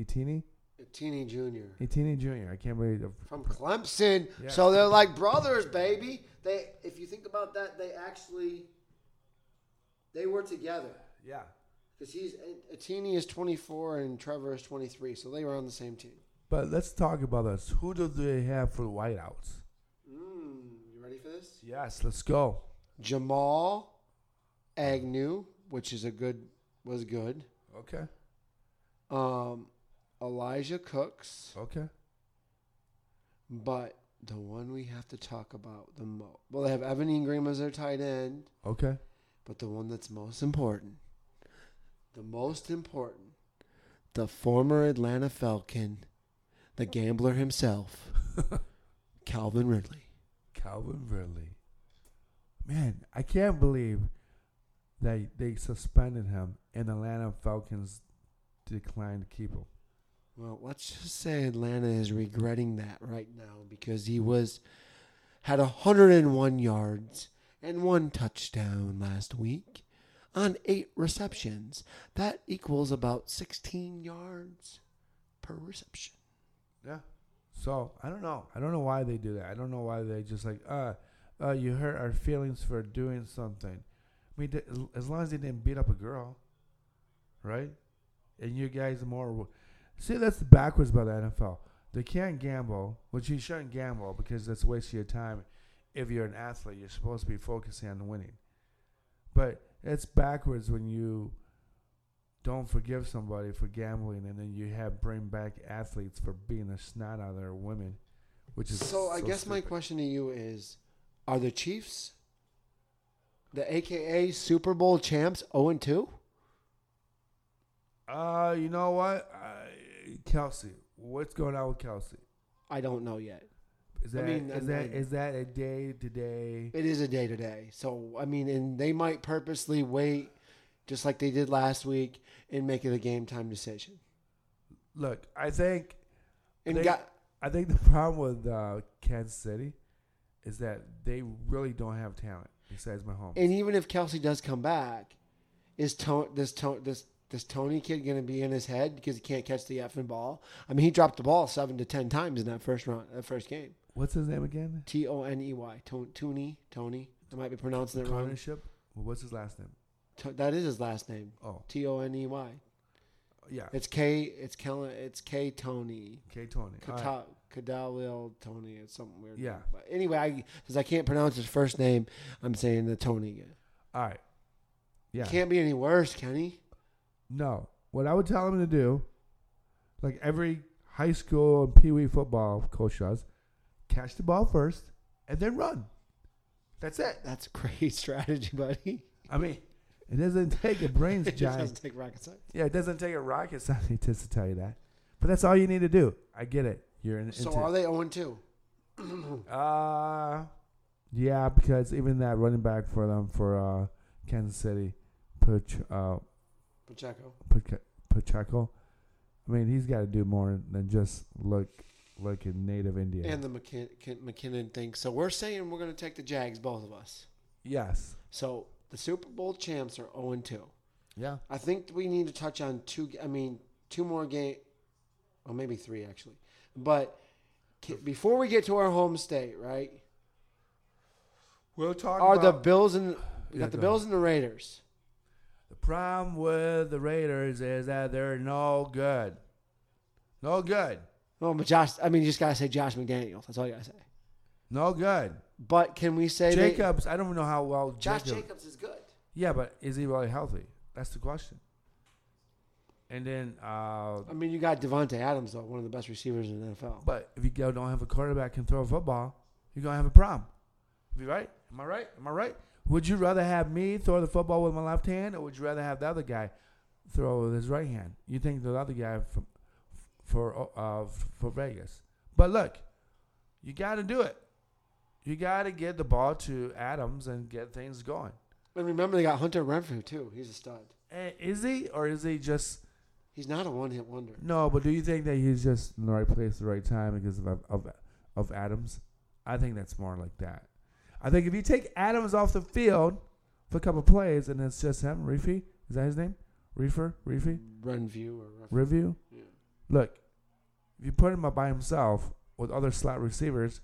A: Etini,
B: Etini Junior
A: Etienne Jr. I can't believe. it.
B: from Clemson.
A: Yeah.
B: So they're like brothers, baby. They, if you think about that, they actually they were together
A: Yeah.
B: because he's Teeny is 24 and Trevor is 23, so they were on the same team.
A: But let's talk about this. Who do they have for the whiteouts?
B: Mm, you ready for this?
A: Yes, let's go.
B: Jamal Agnew, which is a good was good.
A: Okay.
B: Um, Elijah Cooks,
A: Okay.
B: but the one we have to talk about the most. Well, they have Evan Engram as their tight end,
A: Okay.
B: but the one that's most important, the most important, the former Atlanta Falcon, the gambler himself, Calvin Ridley.
A: Calvin Ridley. Man, I can't believe that they suspended him and the Atlanta Falcons declined to keep him.
B: Well, let's just say Atlanta is regretting that right now because he was had 101 yards and one touchdown last week on eight receptions. That equals about 16 yards per reception.
A: Yeah. So I don't know. I don't know why they do that. I don't know why they just like, uh, uh, you hurt our feelings for doing something. I mean, th- as long as they didn't beat up a girl, right? And you guys more. See, that's backwards by the NFL. They can't gamble, which you shouldn't gamble because that's a waste of your time. If you're an athlete, you're supposed to be focusing on winning. But it's backwards when you don't forgive somebody for gambling and then you have bring back athletes for being a snot out of their women, which is
B: So I guess my question to you is are the Chiefs the AKA Super Bowl champs 0 and 2?
A: Uh, you know what, Kelce, what's going on with Kelce?
B: I don't know yet.
A: Is
B: I
A: that
B: mean,
A: is that
B: I-
A: is that a day to day?
B: It is a day to day. So I mean, and they might purposely wait, just like they did last week, and make it a game time decision.
A: Look, I think
B: And got
A: I think the problem with uh, Kansas City is that they really don't have talent besides Mahomes.
B: and even if Kelce does come back, is to, this to, this this Toney kid going to be in his head because he can't catch the effing ball? I mean, he dropped the ball seven to ten times in that first round, that first game.
A: What's his name again?
B: T O N E Y, Tony, Tony. I might be pronouncing it wrong.
A: What's his last name?
B: That is his last name.
A: Oh,
B: T O N E Y.
A: yeah,
B: It's K. It's Kellen. It's K Toney.
A: K Toney.
B: Kata- Kadalil Toney. It's something weird.
A: Yeah.
B: But anyway, I because I can't pronounce his first name, I'm saying the Toney again.
A: All right. Yeah.
B: Can't be any worse, Kenny.
A: No. What I would tell him to do, like every high school and pee wee football coach does, catch the ball first and then run. That's it.
B: That's a great strategy, buddy.
A: I mean, it doesn't take a brains
B: it doesn't take rocket science.
A: Yeah, it doesn't take a rocket scientist to tell you that. But that's all you need to do. I get it. You're in,
B: So
A: into
B: are they 0 2?
A: Uh, yeah, because even that running back for them for uh, Kansas City, Pach, uh,
B: Pacheco.
A: Pacheco. I mean, he's got to do more than just look like a native Indian.
B: And the McKin- McKinnon thing. So we're saying we're going to take the Jags, both of us.
A: yes.
B: So the Super Bowl champs are 0 2.
A: Yeah.
B: I think we need to touch on two. I mean, two more game, or maybe three actually. But before we get to our home state, right?
A: We'll talk
B: Are the
A: about
B: Bills and we
A: Yeah,
B: got the
A: go
B: Bills and the Raiders?
A: The problem with the Raiders is that they're no good. No good.
B: No, but Josh. I mean, you just gotta say Josh McDaniels. That's all you gotta say.
A: No good.
B: But can we say they-
A: Jacobs, I don't know how well
B: Josh
A: Jacobs-
B: Jacobs is good.
A: Yeah, but is he really healthy? That's the question. And then, uh,
B: I mean, you got Davante Adams though, one of the best receivers in the NFL.
A: but if you go don't have a quarterback can throw a football, you're gonna have a problem. Be right? Am I right? Am I right? Would you rather have me throw the football with my left hand, or would you rather have the other guy throw with his right hand? You think the other guy from for uh for Vegas? But look, you got to do it. You got to get the ball to Adams and get things going.
B: And remember, they got Hunter Renfrow too. He's a stud.
A: Eh, Is he, or is he just?
B: He's not a one-hit wonder.
A: No, but do you think that he's just in the right place at the right time because of of of Adams? I think that's more like that. I think if you take Adams off the field for a couple plays and it's just him, Reefy, is that his name? Reefer, Reefy,
B: Renview or Renfrew.
A: Review.
B: Yeah.
A: Look, if you put him up by himself with other slot receivers,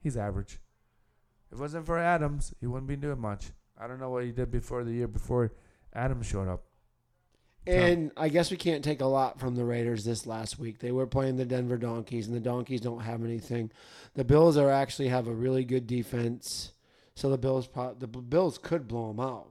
A: he's average. If it wasn't for Adams, he wouldn't be doing much. I don't know what he did before the year before Adams showed up.
B: And I guess we can't take a lot from the Raiders this last week. They were playing the Denver Donkeys, and the Donkeys don't have anything. The Bills are actually have a really good defense, so the Bills pro- the Bills could blow them out.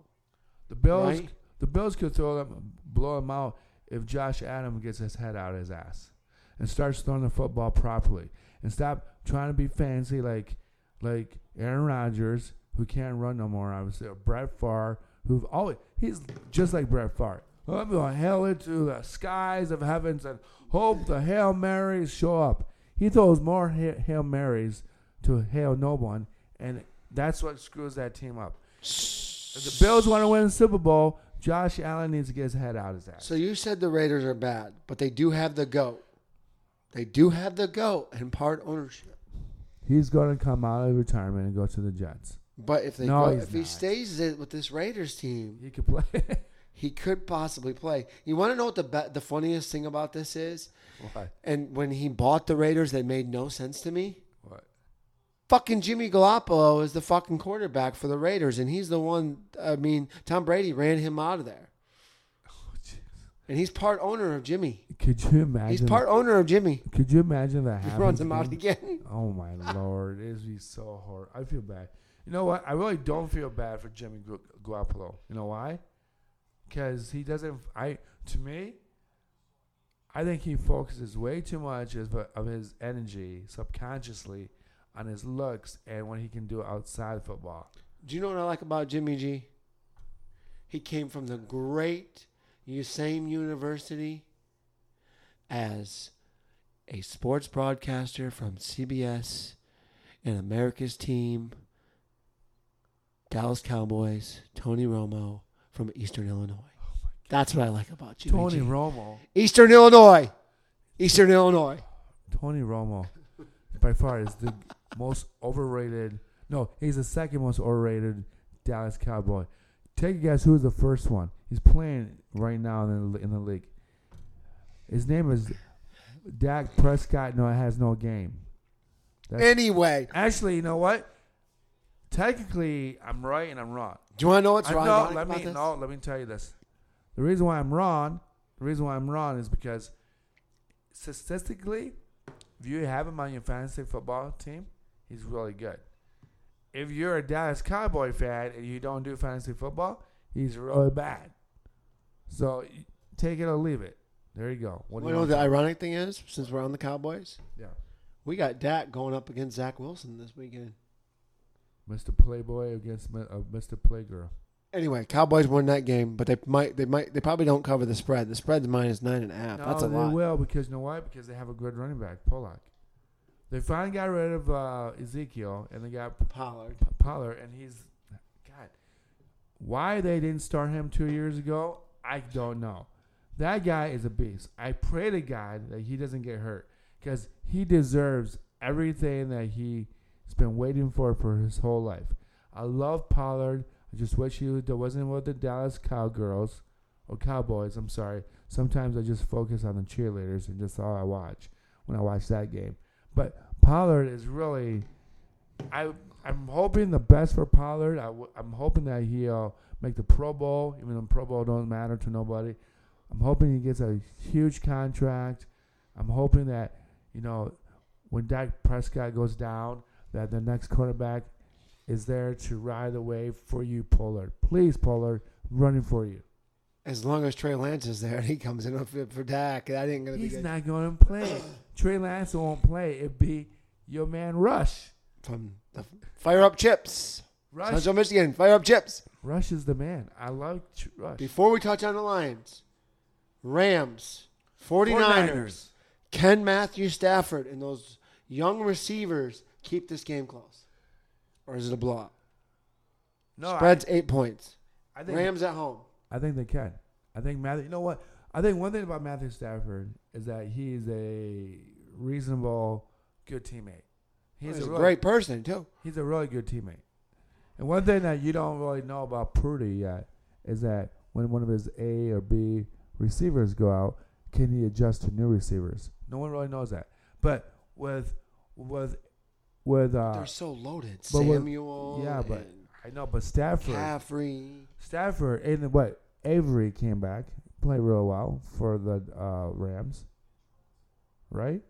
A: The Bills,
B: Right.
A: the Bills could throw them, blow him out if Josh Adams gets his head out of his ass and starts throwing the football properly and stop trying to be fancy like like Aaron Rodgers who can't run no more. Obviously, or Brett Favre who've always he's just like Brett Favre. I'm going to hail it to the skies of heavens and hope the hail marys show up. He throws more hail marys to hail no one, and that's what screws that team up. If the Bills want to win the Super Bowl, Josh Allen needs to get his head out of his ass.
B: So you said the Raiders are bad, but they do have the goat. They do have the goat and part ownership.
A: He's going to come out of retirement and go to the Jets.
B: But if they
A: No,
B: go,
A: he's
B: if he
A: not.
B: stays with this Raiders team,
A: He could play.
B: he could possibly play. You want to know what the be- the funniest thing about this is?
A: what?
B: And when he bought the Raiders, that made no sense to me. Fucking Jimmy Garoppolo is the fucking quarterback for the Raiders, and he's the one. I mean, Tom Brady ran him out of there, oh, and he's part owner of Jimmy.
A: Could you imagine?
B: He's part owner of Jimmy.
A: Could you imagine that
B: He runs him out
A: again? Oh my lord, it'd be so hard. I feel bad. You know what? I really don't feel bad for Jimmy Garoppolo. You know why? Because he doesn't. I to me, I think he focuses way too much of his energy subconsciously on his looks and what he can do outside football.
B: Do you know what I like about Jimmy G? He came from the great same university as a sports broadcaster from CBS and America's team, Dallas Cowboys, Tony Romo from Eastern Illinois. Oh That's what I like about Jimmy
A: Tony
B: G.
A: Romo.
B: Eastern Illinois. Eastern Illinois.
A: Tony Romo, by far, is the most overrated. No, he's the second most overrated Dallas Cowboy. Take a guess who's the first one. He's playing right now in the, in the league. His name is Dak Prescott. No, it has no game. That's-
B: Anyway,
A: Actually, you know what? Technically, I'm right and I'm wrong.
B: do you want to know what's
A: I
B: wrong
A: know,
B: about
A: let me
B: this?
A: no, let me tell you this. The reason why I'm wrong, the reason why I'm wrong is because statistically, if you have him on your fantasy football team, he's really good. If you're a Dallas Cowboy fan and you don't do fantasy football, he's really bad. So take it or leave it. There you go. What do
B: You
A: you
B: know the ironic thing is, since we're on the Cowboys,
A: Yeah,
B: we got Dak going up against Zach Wilson this weekend.
A: Mr. Playboy against uh, Mr. Playgirl.
B: Anyway, Cowboys won that game, but they might, they might, they probably don't cover the spread. The spread's minus nine and a half.
A: No,
B: That's a
A: they
B: lot.
A: will because you know why? Because they have a good running back, Pollock. They finally got rid of uh, Ezekiel and they got
B: Pollard.
A: Pollard, and he's God. Why they didn't start him two years ago, I don't know. That guy is a beast. I pray to God that he doesn't get hurt because he deserves everything that he's been waiting for for his whole life. I love Pollard. I just wish he wasn't with the Dallas Cowgirls or Cowboys. I'm sorry. Sometimes I just focus on the cheerleaders and just all I watch when I watch that game. But Pollard is really, I I'm hoping the best for Pollard. I w- I'm hoping that he'll make the Pro Bowl, even though Pro Bowl don't matter to nobody. I'm hoping he gets a huge contract. I'm hoping that you know when Dak Prescott goes down, that the next quarterback is there to ride the wave for you, Pollard. Please, Pollard, I'm running for you.
B: As long as Trey Lance is there and he comes in for, for Dak, that ain't gonna be
A: He's not going to play. Trey Lance won't play. It'd be your man Rush.
B: From the fire up chips,
A: Rush,
B: Central Michigan, fire up chips.
A: Rush is the man. I love Rush.
B: Before we touch on the Lions, Rams, 49ers, Ken Matthew Stafford, and those young receivers keep this game close, or is it a blowout?
A: No, I-
B: Spread's eight points.
A: I think
B: Rams at home.
A: I think they can. I think Matthew. You know what? I think one thing about Matthew Stafford is that he's a reasonable, good teammate.
B: He's,
A: He's,
B: a
A: a, really,
B: great person too.
A: He's a really good teammate. And one thing that you don't really know about Purdy yet is that when one of his A or B receivers go out, can he adjust to new receivers? No one really knows that. But with with with uh,
B: They're so loaded.
A: but with-
B: Samuel.
A: yeah, but I know, but Stafford,
B: Caffrey.
A: Stafford, and what Avery came back, played real well for the uh, Rams, right?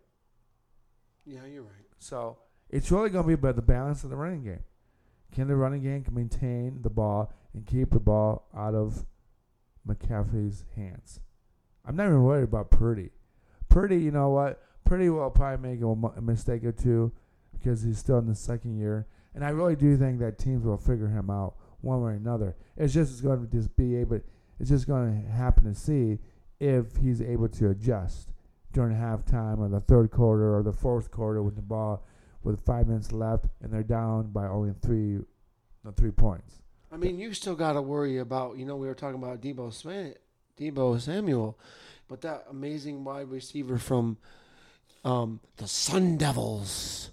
B: Yeah, you're right.
A: So it's really going to be about the balance of the running game. Can the running game can maintain the ball and keep the ball out of McCaffrey's hands? I'm not even worried about Purdy. Purdy, you know what? Purdy will probably make a, mistake or two because he's still in the second year, and I really do think that teams will figure him out one way or another. It's just it's going to just be able. It's just going to happen to see if he's able to adjust during halftime or the third quarter or the fourth quarter with the ball with five minutes left and they're down by only three, no, three points.
B: I mean, you still got to worry about. You know, we were talking about Deebo Sma- Deebo Samuel, but that amazing wide receiver from um, the Sun Devils,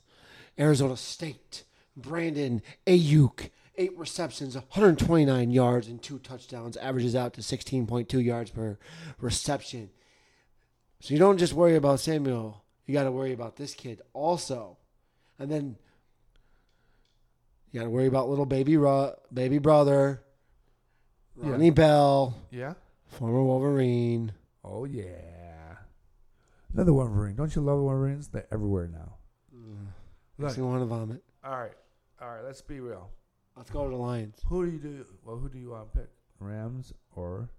B: Arizona State, Brandon Aiyuk, eight receptions, 129 yards, and two touchdowns, averages out to 16.2 yards per reception. So you don't just worry about Samuel; you got to worry about this kid also, and then you got to worry about little baby Ro- baby brother,
A: Yeah.
B: Ronnie Bell,
A: Yeah.
B: former Wolverine.
A: Oh yeah. Another Wolverine. Don't you love Wolverines? They're everywhere now. Mm. Look.
B: Makes me want to vomit.
A: All right. All right. Let's be real.
B: Let's go to the Lions.
A: Who do you do? Well, who do you want to pick? Rams or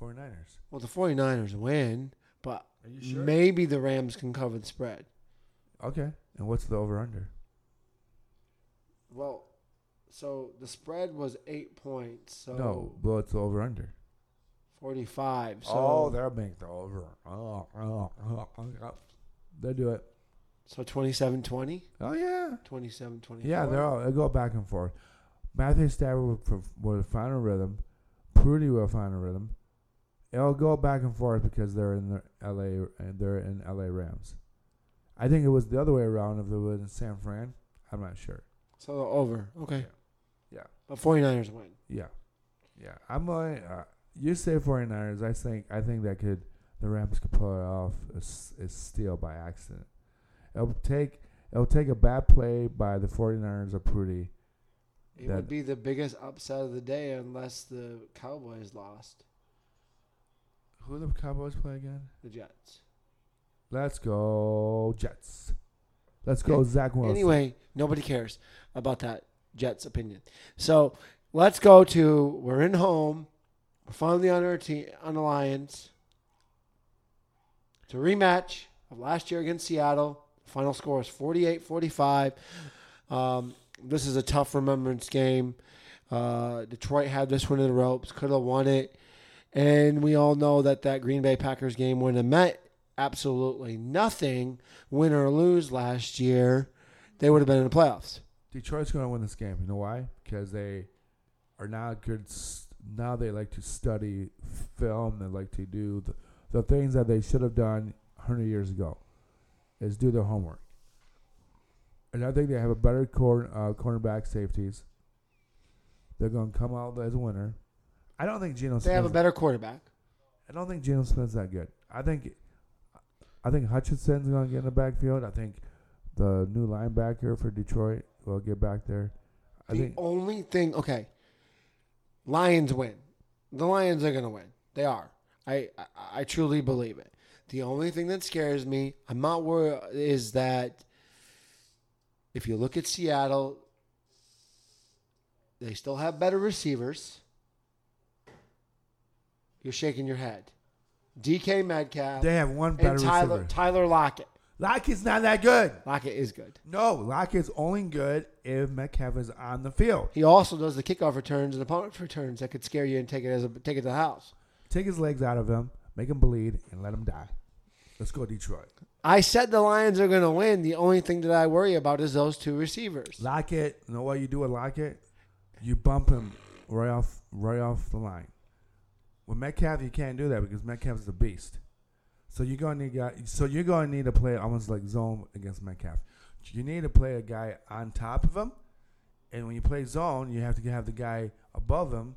A: 49ers?
B: Well, the 49ers win, but
A: Are you
B: maybe the Rams can cover the spread.
A: Okay. And what's the over under?
B: Well, so the spread was eight points. So
A: no. Well, it's the over under.
B: 45. So,
A: oh, they'll make the over. Oh, oh, oh, oh. They'll do it.
B: so 27 20?
A: Oh yeah.
B: 27 24.
A: Yeah, they're all they go back and forth. Matthew Stafford will, will find a rhythm. Purdy will find a rhythm. It'll go back and forth because they're in the L.A. and they're in L.A. Rams. I think it was the other way around if it was in San Fran. I'm not sure.
B: So over. Okay.
A: Yeah.
B: But 49ers win.
A: Yeah, yeah. I'm going. Uh, you say 49ers. I think I think that could the Rams could pull it off a, a steal by accident. It'll take it'll take a bad play by the 49ers or Purdy.
B: It
A: That-
B: would be the biggest upset of the day unless the Cowboys lost.
A: Who the Cowboys play again?
B: The Jets.
A: Let's go Jets. Let's go. Zach Wilson.
B: Anyway, nobody cares about that Jets opinion. So let's go to we're in home. We're finally on our team on the Lions. It's a rematch of last year against Seattle. Final score is 48-45. Um, this is a tough remembrance game. Uh, Detroit had this one in the ropes, could have won it, and we all know that that Green Bay Packers game would have meant absolutely nothing, win or lose last year. They would have been in the playoffs.
A: Detroit's going to win this game. You know why? Because they are now good. Now they like to study film. They like to do the, the things that they should have done 100 years ago. Is do their homework. And I think they have a better corner, uh, cornerback safeties. They're going to come out as a winner. I don't think Geno.
B: They have a better quarterback.
A: I don't think Geno Smith's that good. I think I think Hutchinson's going to get in the backfield. I think the new linebacker for Detroit will get back there. I
B: the
A: think
B: only thing, okay, Lions win. The Lions are going to win. They are. I, I I truly believe it. The only thing that scares me, I'm not worried, is that if you look at Seattle, they still have better receivers. You're shaking your head. DK Metcalf
A: they have one better
B: and Tyler
A: receiver.
B: Tyler Lockett.
A: Lockett's not that good.
B: Lockett is good.
A: No, Lockett's only good if Metcalf is on the field.
B: He also does the kickoff returns and opponent returns that could scare you and take it as a take it to the house.
A: Take his legs out of him, make him bleed, and let him die. Let's go Detroit.
B: I said the Lions are going to win. The only thing that I worry about is those two receivers.
A: Lockett, you know what you do with Lockett? You bump him right off right off the line. With Metcalf, you can't do that because Metcalf is a beast. So you're gonna need guy, so you're gonna need to play almost like zone against Metcalf. You need to play a guy on top of him, and when you play zone, you have to have the guy above him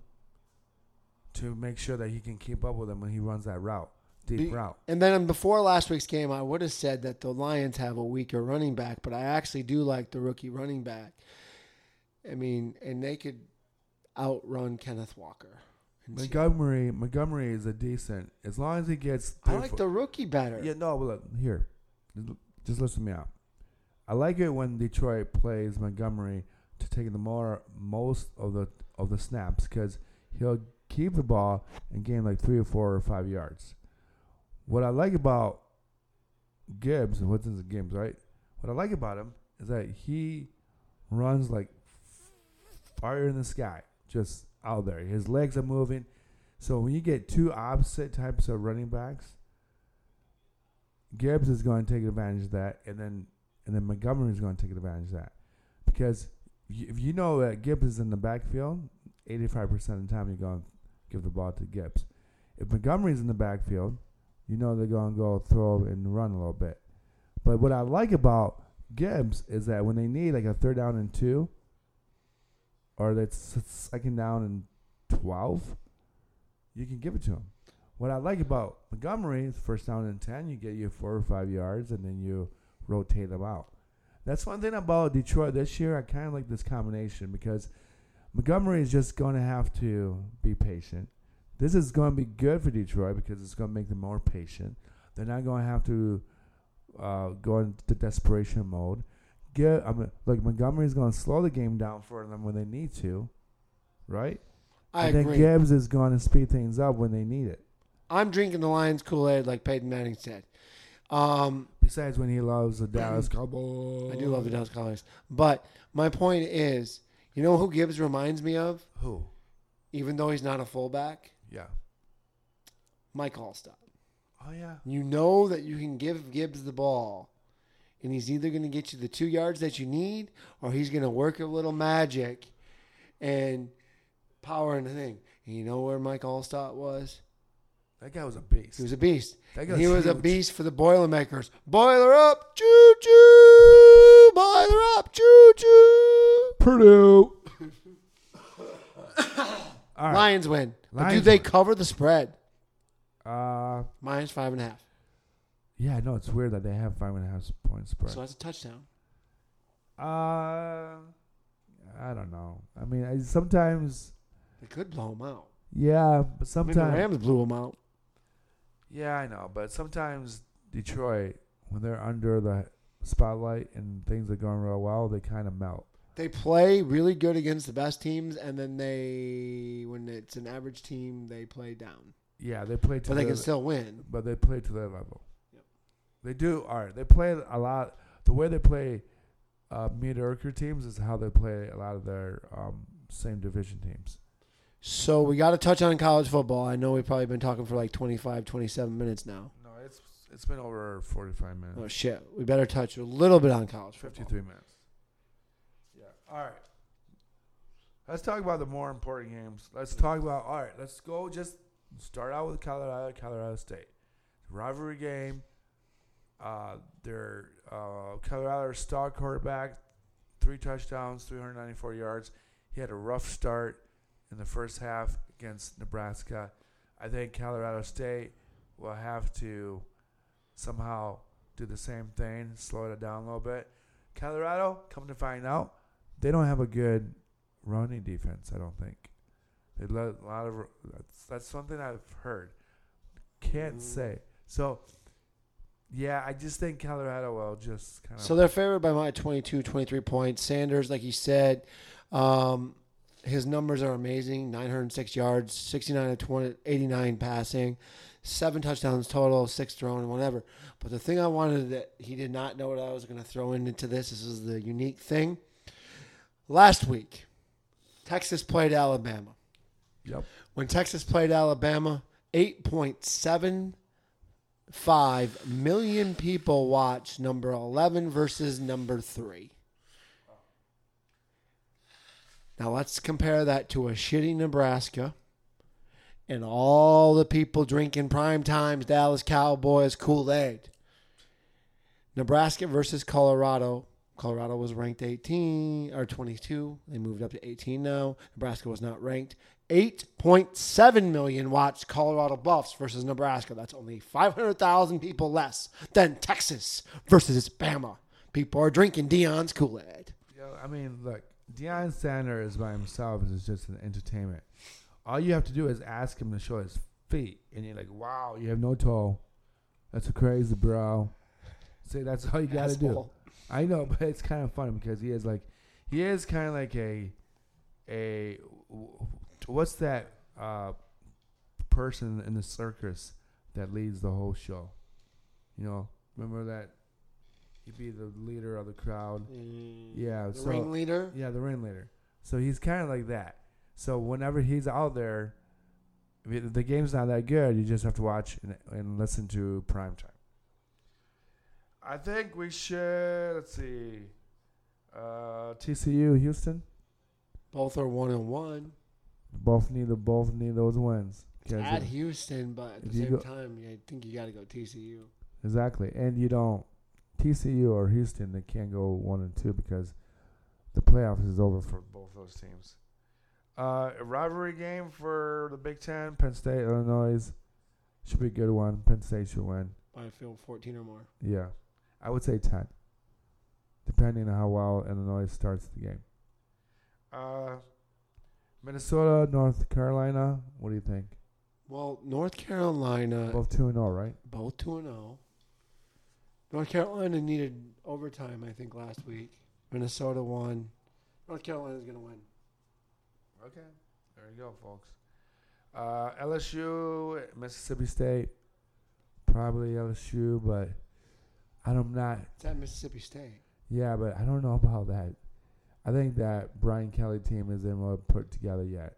A: to make sure that he can keep up with him when he runs that route. Deep
B: Be-
A: route.
B: And then before last week's game, I would have said that the Lions have a weaker running back, but I actually do like the rookie running back. I mean, and they could outrun Kenneth Walker.
A: Montgomery Montgomery is a decent as long as he gets.
B: I like the rookie better.
A: Yeah, no, but look, here, just listen to me out. I like it when Detroit plays Montgomery to take the more most of the of the snaps because he'll keep the ball and gain like three or four or five yards. What I like about Gibbs and what's in the Gibbs, right? What I like about him is that he runs like fire in the sky, just out there. His legs are moving. So when you get two opposite types of running backs, Gibbs is going to take advantage of that, and then and then Montgomery is going to take advantage of that because if you know that Gibbs is in the backfield, eighty five percent of the time you're going to give the ball to Gibbs. If Montgomery's in the backfield, you know they're to go throw and run a little bit. But what I like about Gibbs is that when they need like a third down and two, or that's second down and twelve, you can give it to him. What I like about Montgomery is first down and ten, you get you four or five yards, and then you rotate them out. That's one thing about Detroit this year. I kind of like this combination because Montgomery is just going to have to be patient. This is going to be good for Detroit because it's going to make them more patient. They're not going to have to uh, go into desperation mode. Get, I mean, look, Montgomery is going to slow the game down for them when they need to, right?
B: I
A: and
B: agree.
A: then Gibbs is going to speed things up when they need it.
B: I'm drinking the Lions Kool Aid like Peyton Manning said. Um,
A: Besides, when he loves the Dallas Cowboys,
B: I do love the Dallas Cowboys, but my point is, you know who Gibbs reminds me of?
A: Who?
B: Even though he's not a fullback,
A: Yeah.
B: Mike Alstott.
A: Oh yeah.
B: You know that you can give Gibbs the ball, and he's either going to get you the two yards that you need, or he's going to work a little magic and power in the thing. And you know where Mike Alstott was?
A: That guy was a beast.
B: He was a beast.
A: That
B: And
A: guy's
B: he was a beast for the Boilermakers. Boiler up, choo choo. Boiler up, choo choo.
A: Purdue. All right.
B: Lions win. But do
A: Lions
B: they cover the spread?
A: Uh,
B: Minus five and a half.
A: yeah, no, it's weird that they have five and a half points spread.
B: So that's a touchdown.
A: uh, I don't know. I mean, I, sometimes,
B: They could blow them out.
A: yeah, but
B: I mean, the Rams blew them out.
A: yeah, I know. But sometimes Detroit, when they're under the spotlight and things are going real well, they kind of melt.
B: They play really good against the best teams, and then they, when it's an average team, they play down.
A: Yeah, they play to
B: But they
A: their,
B: can still win.
A: but they play to their level.
B: Yep.
A: They do. All right, they play a lot. The way they play uh, mediocre teams is how they play a lot of their um, same division teams.
B: So we got to touch on college football. I know we've probably been talking for like 25, 27 minutes now.
A: No, it's it's been over forty five minutes.
B: Oh, shit. We better touch a little bit on college football.
A: 53 minutes. All right. Let's talk about the more important games. Let's talk about, all right, let's go just start out with Colorado, Colorado State. Rivalry game. Uh, their uh, Colorado star quarterback, three touchdowns, 394 yards. He had a rough start in the first half against Nebraska. I think Colorado State will have to somehow do the same thing, slow it down a little bit. Colorado, come to find out, they don't have a good running defense. I don't think they let a lot of. That's that's something I've heard. Can't
B: Mm.
A: say so. Yeah, I just think Colorado will just kind of.
B: So they're favored by my 22, 23 points. Sanders, like you said, um, his numbers are amazing 906 yards, 69 of 20, 89 passing, seven touchdowns total, six thrown, and whatever. But the thing I wanted that he did not know what I was going to throw into this. This is the unique thing. Last week, Texas played Alabama.
A: Yep.
B: When Texas played Alabama, 8.75 million people watched number 11 versus number 3. Now let's compare that to a shitty Nebraska and all the people drinking prime times Dallas Cowboys Kool Aid. Nebraska versus Colorado Colorado was ranked 18 or 22. They moved up to 18 now. Nebraska was not ranked. 8.7 million watched Colorado Buffs versus Nebraska. That's only 500,000 people less than Texas versus Bama. People are drinking Deion's Kool Aid.
A: Yo, I mean, look, Deion Sanders by himself is just an entertainment. All you have to do is ask him to show his feet, and you're like, "Wow, you have no toe. That's crazy, bro." Say that's all you got to do. I know, but it's kind of funny because he is like, he is kind of like a, a, what's that uh, person in the circus that leads the whole show? You know, remember that? He'd be the leader of the crowd. Yeah,
B: The
A: so
B: ringleader.
A: yeah, the ringleader. So he's kind of like that. So whenever he's out there, the game's not that good, you just have to watch and, and listen to prime time. I think we should. Let's see. Uh, TCU, Houston.
B: Both are one and one.
A: Both need the both need those wins.
B: At
A: it-
B: Houston, but at the same
A: go-
B: time, I think you got to go TCU.
A: exactly, and you don't TCU or Houston. They can't go one and two because the playoffs is over for both those teams. Uh, a rivalry game for the Big Ten, Penn State, Illinois. Should be a good one. Penn State should win.
B: By a field 14 or more.
A: Yeah, I would say ten, depending on how well Illinois starts the game. Uh, Minnesota, North Carolina. What do you think?
B: Well, North Carolina,
A: Both two and zero, right?
B: both 2 and 0. North Carolina needed overtime, I think, last week. Minnesota won. North Carolina's going to win.
A: Okay, there you go, folks. Uh, LSU, Mississippi State, probably LSU, but I'm not.
B: It's at Mississippi State.
A: Yeah, but I don't know about that. I think that Brian Kelly team isn't well put together yet.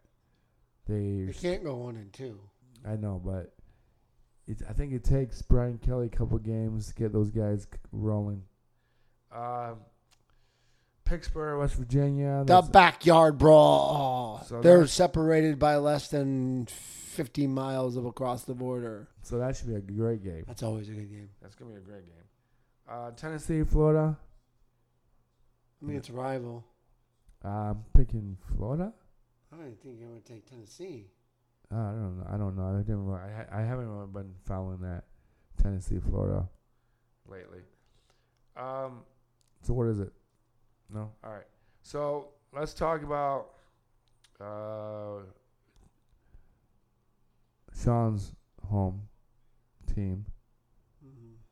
A: They,
B: They can't go 1 and 2.
A: I know, but it, I think it takes Brian Kelly a couple games to get those guys rolling. Um, Pittsburgh, West Virginia.
B: The backyard brawl.
A: So
B: They're separated by less than 50 miles of across the border.
A: so that should be a great game.
B: That's always a good game.
A: That's gonna be a great game. Uh, Tennessee, Florida.
B: I mean, it's a rival.
A: I'm picking Florida.
B: I don't think I would take Tennessee.
A: Uh, I don't know. I don't know. I didn't. I, ha- I haven't really been following that Tennessee, Florida lately. Um. So what is it? No. All right. So let's talk about uh, Sean's home team,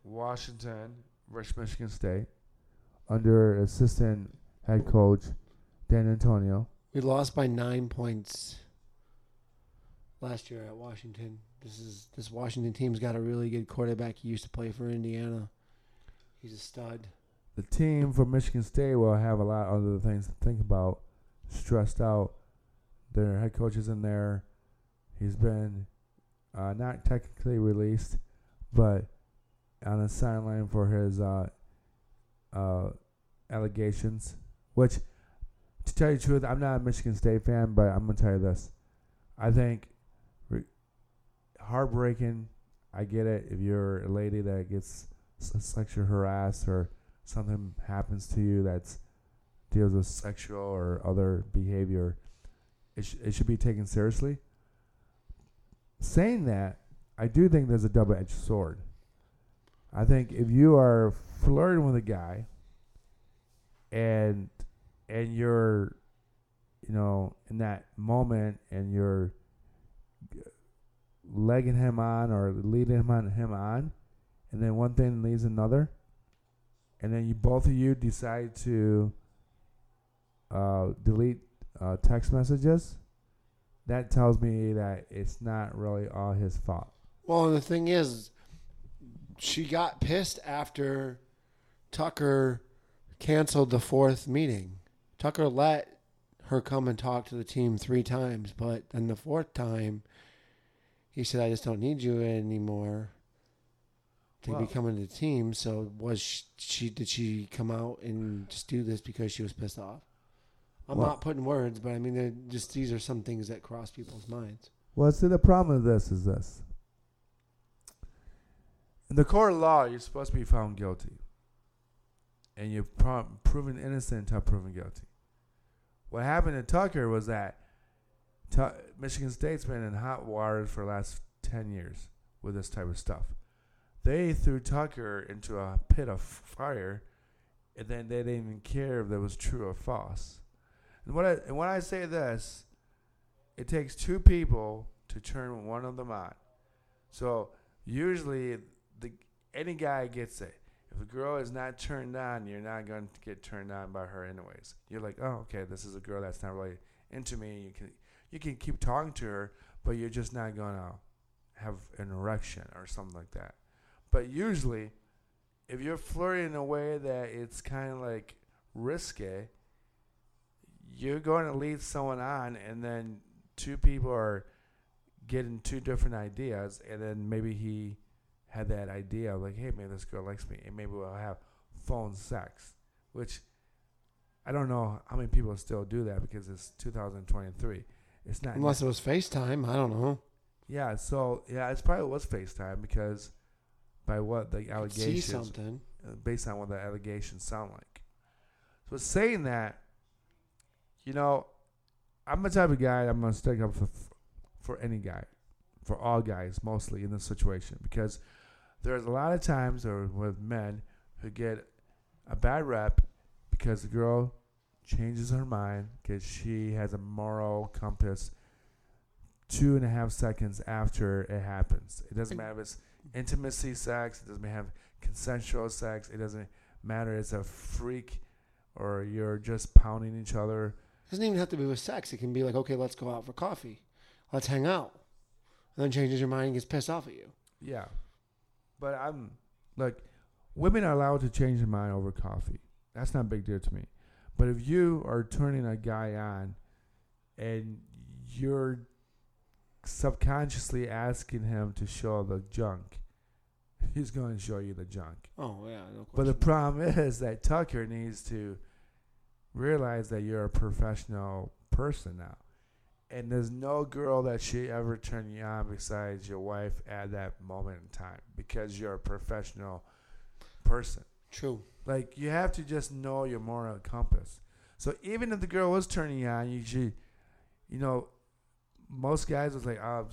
A: Washington versus Michigan State, under assistant head coach Dantonio.
B: We lost by nine points last year at Washington. This is this Washington team's got a really good quarterback. He used to play for Indiana. He's a stud.
A: the team for Michigan State will have a lot of other things to think about. Stressed out. Their head coach is in there. He's been uh, not technically released, but on the sideline for his uh, uh, allegations. Which, to tell you the truth, I'm not a Michigan State fan, but I'm gonna tell you this. I think re- heartbreaking. I get it if you're a lady that gets sexually harassed or something happens to you that's deals with sexual or other behavior, it, sh- it should be taken seriously. Saying that, I do think there's a double edged sword. I think if you are flirting with a guy and and you're you know in that moment and you're legging him on or leading him on him on and then one thing leads another, and then you both of you decide to uh, delete uh, text messages, that tells me that it's not really all his fault.
B: Well, the thing is, she got pissed after Tucker canceled the fourth meeting. Tucker let her come and talk to the team three times, but then the fourth time, he said, "I just don't need you anymore." To be coming to the team, so was she, she? Did she come out and just do this because she was pissed off? I'm not putting words, but I mean, just these are some things that cross people's minds.
A: Well, see, the problem with this is this. In the court of law, you're supposed to be found guilty. and you're pro- proven innocent until proven guilty. What happened to Tucker was that Tu- Michigan State's been in hot water for the last 10 years with this type of stuff. They threw Tucker into a pit of fire, and then they didn't even care if that was true or false. And, what I, and when I say this, it takes two people to turn one of them on. So usually, any guy gets it. If a girl is not turned on, you're not going to get turned on by her anyways. You're like, oh, okay, this is a girl that's not really into me. You can you can keep talking to her, but you're just not gonna have an erection or something like that. But usually, if you're flirting in a way that it's kind of like risque, you're going to lead someone on, and then two people are getting two different ideas, and then maybe he had that idea of like, hey, maybe this girl likes me, and maybe we'll have phone sex, which I don't know how many people still do that because it's 2023. It's not
B: Unless it was FaceTime, I don't know.
A: yeah, so yeah, it's probably was FaceTime because by what the
B: See
A: allegations,
B: something.
A: uh, based on what the allegations sound like. So saying that, you know, I'm the type of guy I'm gonna stick up for for any guy, for all guys mostly in this situation because there's a lot of times or with men who get a bad rep because the girl changes her mind because she has a moral compass two and a half seconds after it happens. It doesn't matter if it's intimacy sex, it doesn't have consensual sex, it doesn't matter if it's a freak or you're just pounding each other.
B: It doesn't even have to be with sex. It can be like, okay, let's go out for coffee. Let's hang out. And then changes your mind and gets pissed off at you.
A: Yeah. But I'm like women are allowed to change their mind over coffee. That's not a big deal to me. But if you are turning a guy on and you're subconsciously asking him to show the junk, he's going to show you the junk.
B: Oh, yeah. No
A: But the problem is that Tucker needs to realize that you're a professional person now. And there's no girl that should ever turn you on besides your wife at that moment in time because you're a professional person.
B: True.
A: Like you have to just know your moral compass. So even if the girl was turning you on, you should, you know, most guys was like, uh,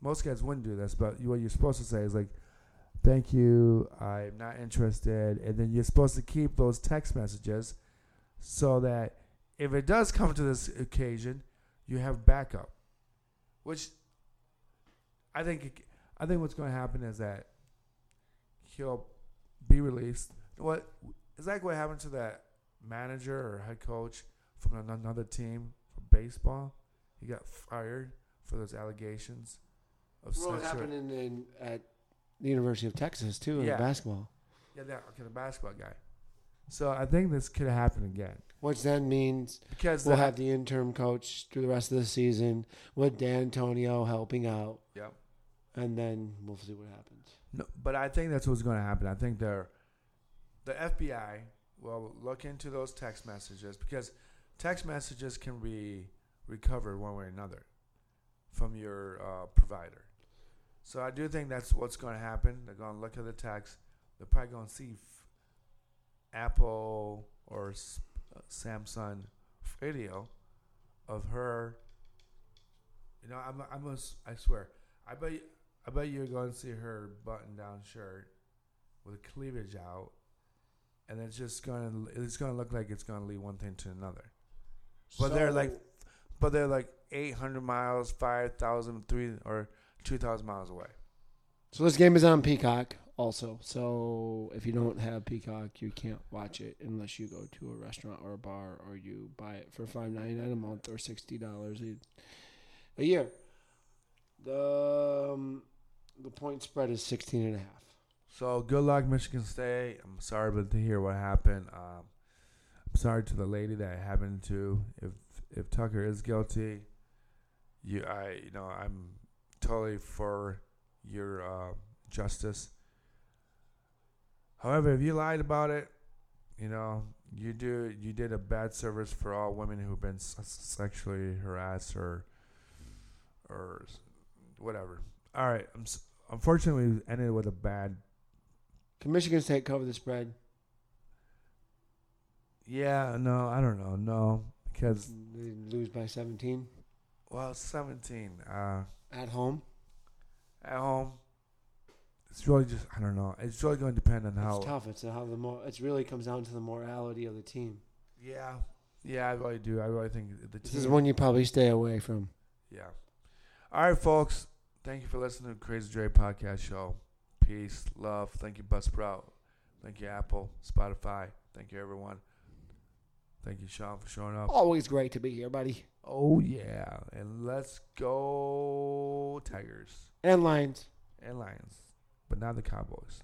A: most guys wouldn't do this, but what you're supposed to say is like, "Thank you, I'm not interested," and then you're supposed to keep those text messages so that if it does come to this occasion, you have backup. Which I think, I think what's going to happen is that he'll be released. What is like what happened to that manager or head coach from another team for baseball? He got fired for those allegations of
B: Well,
A: sexual.
B: happened in, in, at the University of Texas, too, in
A: Yeah.
B: basketball.
A: Yeah, that okay, the basketball guy. So I think this could happen again
B: Which then means
A: because
B: we'll
A: the-
B: have the interim coach through the rest of the season with Dantonio helping out.
A: Yep.
B: And then we'll see what happens.
A: No, but I think that's what's going to happen. I think they're the FBI will look into those text messages because text messages can be recovered one way or another from your uh, provider. So I do think that's what's going to happen. They're going to look at the text. They're probably going to see f- Apple or Samsung video of her. You know, I'm, I'm, gonna s- I swear, I bet, you, I bet you're going to see her button-down shirt with cleavage out, and it's just going to, it's going to look like it's going to lead one thing to another. But they're like, but they're like 800 miles, 5,000, three or 2,000 miles away.
B: So this game is on Peacock also. So if you don't have Peacock, you can't watch it unless you go to a restaurant or a bar or you buy it for five ninety nine a month or sixty dollars a, year. The um, the point spread is sixteen and a half.
A: So good luck, Michigan State. I'm sorry, but to hear what happened. Um, I'm sorry to the lady that happened to. If if Tucker is guilty, you I you know I'm totally for your uh, justice. However, if you lied about it, you know you do you did a bad service for all women who've been s- sexually harassed or or whatever. All right, I'm s- unfortunately we ended with a bad
B: Can Michigan State cover the spread?
A: Yeah, no, I don't know, no, because
B: They lose by 17
A: well, seventeen uh,
B: at home.
A: at home. It's really just I don't know. It's really going to depend on how.
B: It's tough. It's how the more. It really comes down to the morality of the team.
A: Yeah, yeah, I really do. I really think the
B: This is one you probably stay away from.
A: Yeah. All right, folks. Thank you for listening to the Crazy Dre Podcast Show. Peace, love. Thank you, Buzzsprout. Thank you, Apple, Spotify. Thank you, everyone. Thank you, Sean, for showing up.
B: Always great to be here, buddy.
A: Oh yeah, and let's go Tigers
B: And Lions.
A: and Lions, but not the Cowboys.